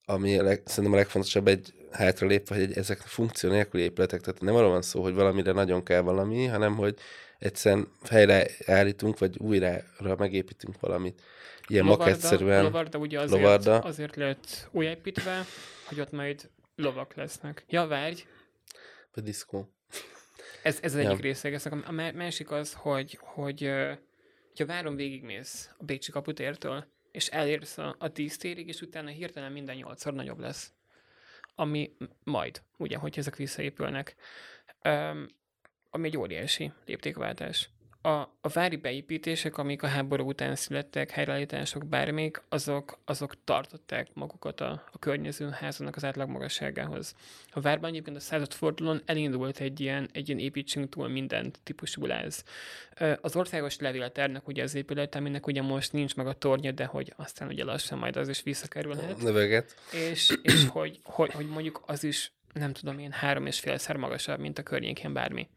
ami a leg, szerintem a legfontosabb egy hátralépve, hogy egy, ezek funkció nélküli épületek, tehát nem arról van szó, hogy valamire nagyon kell valami, hanem hogy egyszerűen helyre állítunk, vagy újra megépítünk valamit. Ilyen maketszerűen. Lovarda ugye azért, lovarda. azért lett újépítve, hogy ott majd lovak lesznek. Ja, várj! A diszkó. Ez, ez az ja. egyik része. A másik az, hogy, hogy ha várom végigmész a Bécsi kaputértől, és elérsz a, a tíz térig, és utána hirtelen minden nyolcszor nagyobb lesz. Ami majd, ugye, hogy ezek visszaépülnek. Um, ami egy óriási léptékváltás a, a vári beépítések, amik a háború után születtek, helyreállítások, bármik, azok, azok tartották magukat a, a környező háznak az átlag magasságához. A várban egyébként a századfordulón elindult egy ilyen, egy ilyen építsünk túl minden típusú láz. Az országos levéltárnak ugye az épület, aminek ugye most nincs meg a tornya, de hogy aztán ugye lassan majd az is visszakerülhet. Növeget. És, és hogy, hogy, hogy mondjuk az is nem tudom én, három és félszer magasabb, mint a környékén bármi.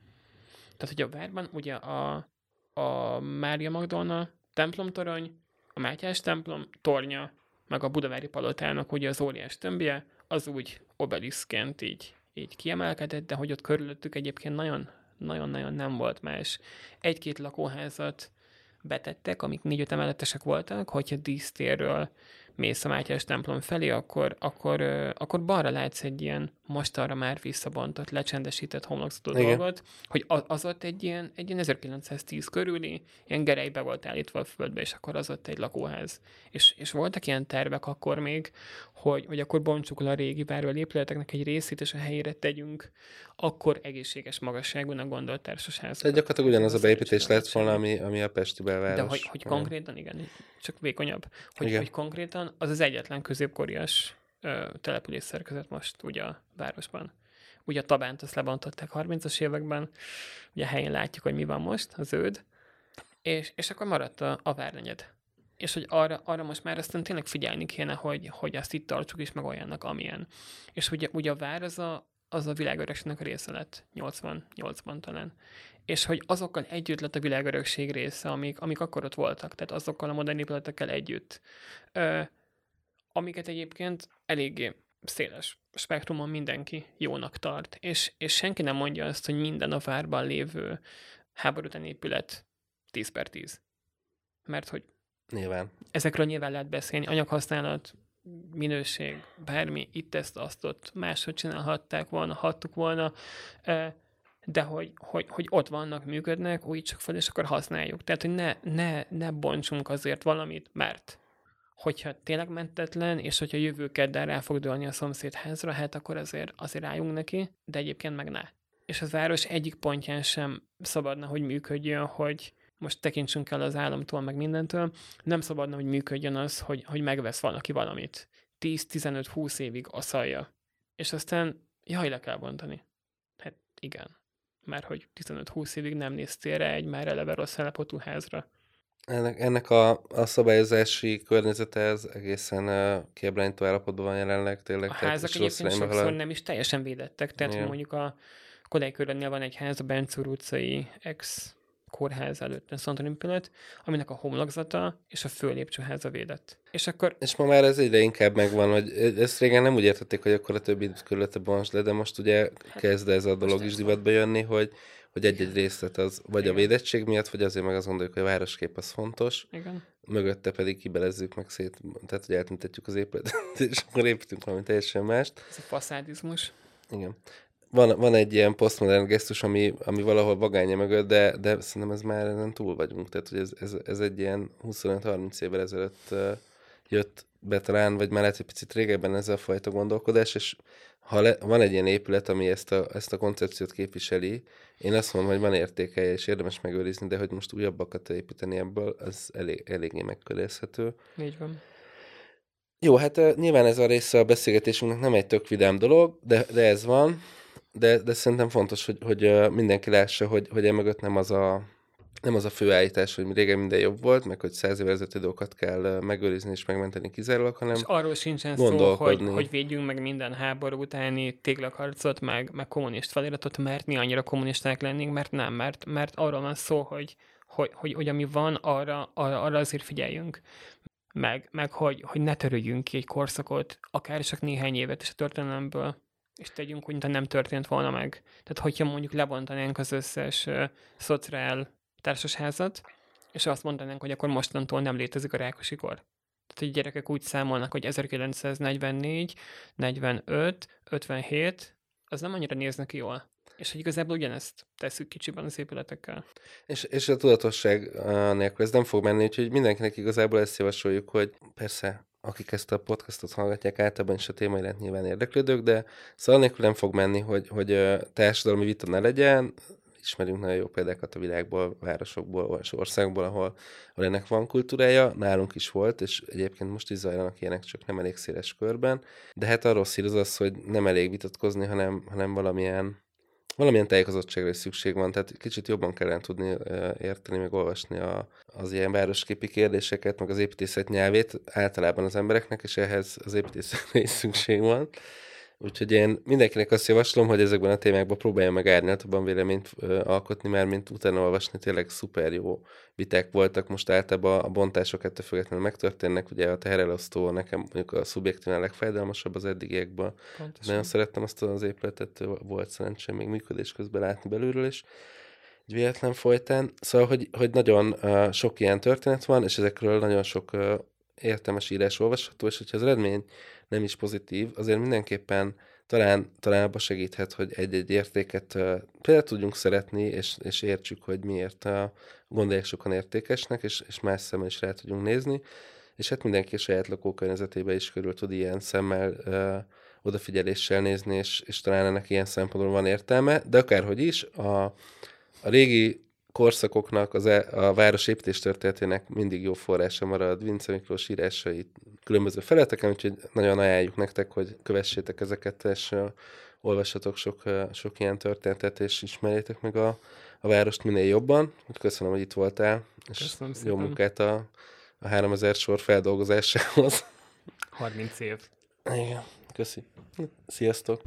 Tehát, hogy a várban ugye a, a Mária Magdolna templomtorony, a Mátyás templom tornya, meg a Budavári palotának ugye az óriás tömbje, az úgy obeliszként így, így kiemelkedett, de hogy ott körülöttük egyébként nagyon, nagyon-nagyon nem volt más. Egy-két lakóházat betettek, amik négy-öt emeletesek voltak, hogyha dísztérről mész a Mátyás templom felé, akkor, akkor, akkor balra látsz egy ilyen most arra már visszabontott, lecsendesített homlokzatú dolgot, hogy az ott egy ilyen, egy ilyen 1910 körüli, ilyen gerejbe volt állítva a földbe, és akkor az ott egy lakóház. És, és voltak ilyen tervek akkor még, hogy, hogy akkor bontsuk le a régi várval épületeknek egy részét, és a helyére tegyünk akkor egészséges magasságúnak gondolt társasház. Tehát gyakorlatilag ugyanaz a beépítés lett volna, ami, ami a Pesti belváros. De hogy, hogy konkrétan, igen, csak vékonyabb, hogy, igen. hogy konkrétan az az egyetlen középkorias ö, település szerkezet most ugye a városban. Ugye a Tabánt azt lebontották 30-as években, ugye a helyén látjuk, hogy mi van most, a zöld, és, és akkor maradt a, a várnegyed. És hogy arra, arra most már aztán tényleg figyelni kéne, hogy, hogy azt itt tartsuk is meg olyannak, amilyen. És ugye, ugye a vár az a, az a világörökségnek a része lett, 88-ban talán. És hogy azokkal együtt lett a világörökség része, amik, amik akkor ott voltak, tehát azokkal a modern épületekkel együtt. Ö, amiket egyébként eléggé széles spektrumon mindenki jónak tart, és, és senki nem mondja azt, hogy minden a várban lévő háború után épület 10 per 10. Mert hogy Nyilván. Ezekről nyilván lehet beszélni, anyaghasználat, minőség, bármi, itt ezt, azt ott máshogy csinálhatták volna, hattuk volna, de hogy, hogy, hogy ott vannak, működnek, újítsuk fel, és akkor használjuk. Tehát, hogy ne, ne, ne bontsunk azért valamit, mert hogyha tényleg mentetlen, és hogyha jövő kedden rá fog dőlni a szomszéd házra, hát akkor azért, azért álljunk neki, de egyébként meg ne. És az város egyik pontján sem szabadna, hogy működjön, hogy most tekintsünk el az államtól, meg mindentől, nem szabadna, hogy működjön az, hogy, hogy megvesz valaki valamit. 10-15-20 évig aszalja. És aztán, jaj, le kell bontani. Hát igen. Mert hogy 15-20 évig nem néztél rá egy már eleve rossz állapotú házra. Ennek, ennek a, a szabályozási környezete ez egészen uh, kiábrányító állapotban van jelenleg tényleg. A házak egyébként sokszor halad. nem is teljesen védettek, tehát yeah. mondjuk a Kodály körülnél van egy ház, a Bencúr utcai ex kórház előtt a Szent épület, aminek a homlokzata és a főlépcsőháza védett. És akkor... És ma már ez egyre inkább megvan, hogy ezt régen nem úgy értették, hogy akkor a többi körülete bons le, de most ugye hát, kezd ez a dolog is divatba jönni, hogy hogy egy-egy részlet az vagy Igen. a védettség miatt, vagy azért meg azt gondoljuk, hogy a városkép az fontos. Igen. Mögötte pedig kibelezzük meg szét, tehát hogy eltüntetjük az épületet, és akkor építünk valami teljesen mást. Ez a faszádizmus. Igen. Van, van egy ilyen posztmodern gesztus, ami, ami valahol vagánya mögött, de, de szerintem ez már ezen túl vagyunk. Tehát, hogy ez, ez, ez egy ilyen 25-30 évvel ezelőtt uh, jött be talán, vagy már lehet egy picit régebben ez a fajta gondolkodás, és ha le, van egy ilyen épület, ami ezt a, ezt a koncepciót képviseli, én azt mondom, hogy van értéke, és érdemes megőrizni, de hogy most újabbakat építeni ebből, az elég, eléggé megkörészhető. Így van. Jó, hát nyilván ez a része a beszélgetésünknek nem egy tök vidám dolog, de, de ez van, de, de szerintem fontos, hogy, hogy mindenki lássa, hogy, hogy emögött nem az a nem az a fő állítás, hogy régen minden jobb volt, meg hogy száz évvel ezelőtti dolgokat kell megőrizni és megmenteni kizárólag, hanem és arról sincsen szó, hogy, hogy védjünk meg minden háború utáni téglakarcot, meg, meg kommunist feliratot, mert mi annyira kommunisták lennénk, mert nem, mert, mert arról van szó, hogy, hogy, hogy, hogy ami van, arra, arra, arra azért figyeljünk. Meg, meg hogy, hogy ne törődjünk ki egy korszakot, akár csak néhány évet is a történelemből, és tegyünk úgy, mint nem történt volna meg. Tehát, hogyha mondjuk lebontanánk az összes uh, szociál társasházat, és azt mondanánk, hogy akkor mostantól nem létezik a Rákosi kor. Tehát, hogy gyerekek úgy számolnak, hogy 1944, 45, 57, az nem annyira néznek jól. És hogy igazából ugyanezt tesszük kicsiben az épületekkel. És, és a tudatosság nélkül ez nem fog menni, úgyhogy mindenkinek igazából ezt javasoljuk, hogy persze akik ezt a podcastot hallgatják, általában is a téma iránt nyilván érdeklődők, de szóval nélkül nem fog menni, hogy, hogy társadalmi vita ne legyen, ismerünk nagyon jó példákat a világból, városokból, vagy országból, ahol, ahol ennek van kultúrája, nálunk is volt, és egyébként most is zajlanak ilyenek, csak nem elég széles körben. De hát arról szír az az, hogy nem elég vitatkozni, hanem, hanem valamilyen valamilyen tájékozottságra is szükség van, tehát kicsit jobban kellene tudni érteni, meg olvasni a, az ilyen városképi kérdéseket, meg az építészet nyelvét általában az embereknek, és ehhez az építészetre is szükség van. Úgyhogy én mindenkinek azt javaslom, hogy ezekben a témákban próbálja meg árnyaltabban véleményt ö, alkotni, mert mint utána olvasni tényleg szuper jó viták voltak. Most általában a bontások ettől függetlenül megtörténnek. Ugye a teherelosztó nekem mondjuk a szubjektívnál legfájdalmasabb az eddigiekben. Nagyon szerettem azt az épületet, volt szerencsém még működés közben látni belülről is egy véletlen folytán. Szóval, hogy, hogy nagyon uh, sok ilyen történet van, és ezekről nagyon sok uh, értelmes írás olvasható, és hogyha az eredmény nem is pozitív, azért mindenképpen talán, talán abba segíthet, hogy egy-egy értéket például tudjunk szeretni, és, és értsük, hogy miért uh, gondolják sokan értékesnek, és, és más szemmel is rá tudjunk nézni, és hát mindenki a saját lakókörnyezetébe is körül tud ilyen szemmel uh, odafigyeléssel nézni, és, és talán ennek ilyen szempontból van értelme, de akárhogy is, a, a régi korszakoknak, az e, a város építés történetének mindig jó forrása marad. Vince Miklós írásai különböző feleteken, úgyhogy nagyon ajánljuk nektek, hogy kövessétek ezeket, és uh, olvassatok sok, uh, sok ilyen történetet, és ismerjétek meg a, a várost minél jobban. Köszönöm, hogy itt voltál, és Köszönöm jó szépen. munkát a, a 3000 sor feldolgozásához. 30 év. Igen, köszi. Sziasztok!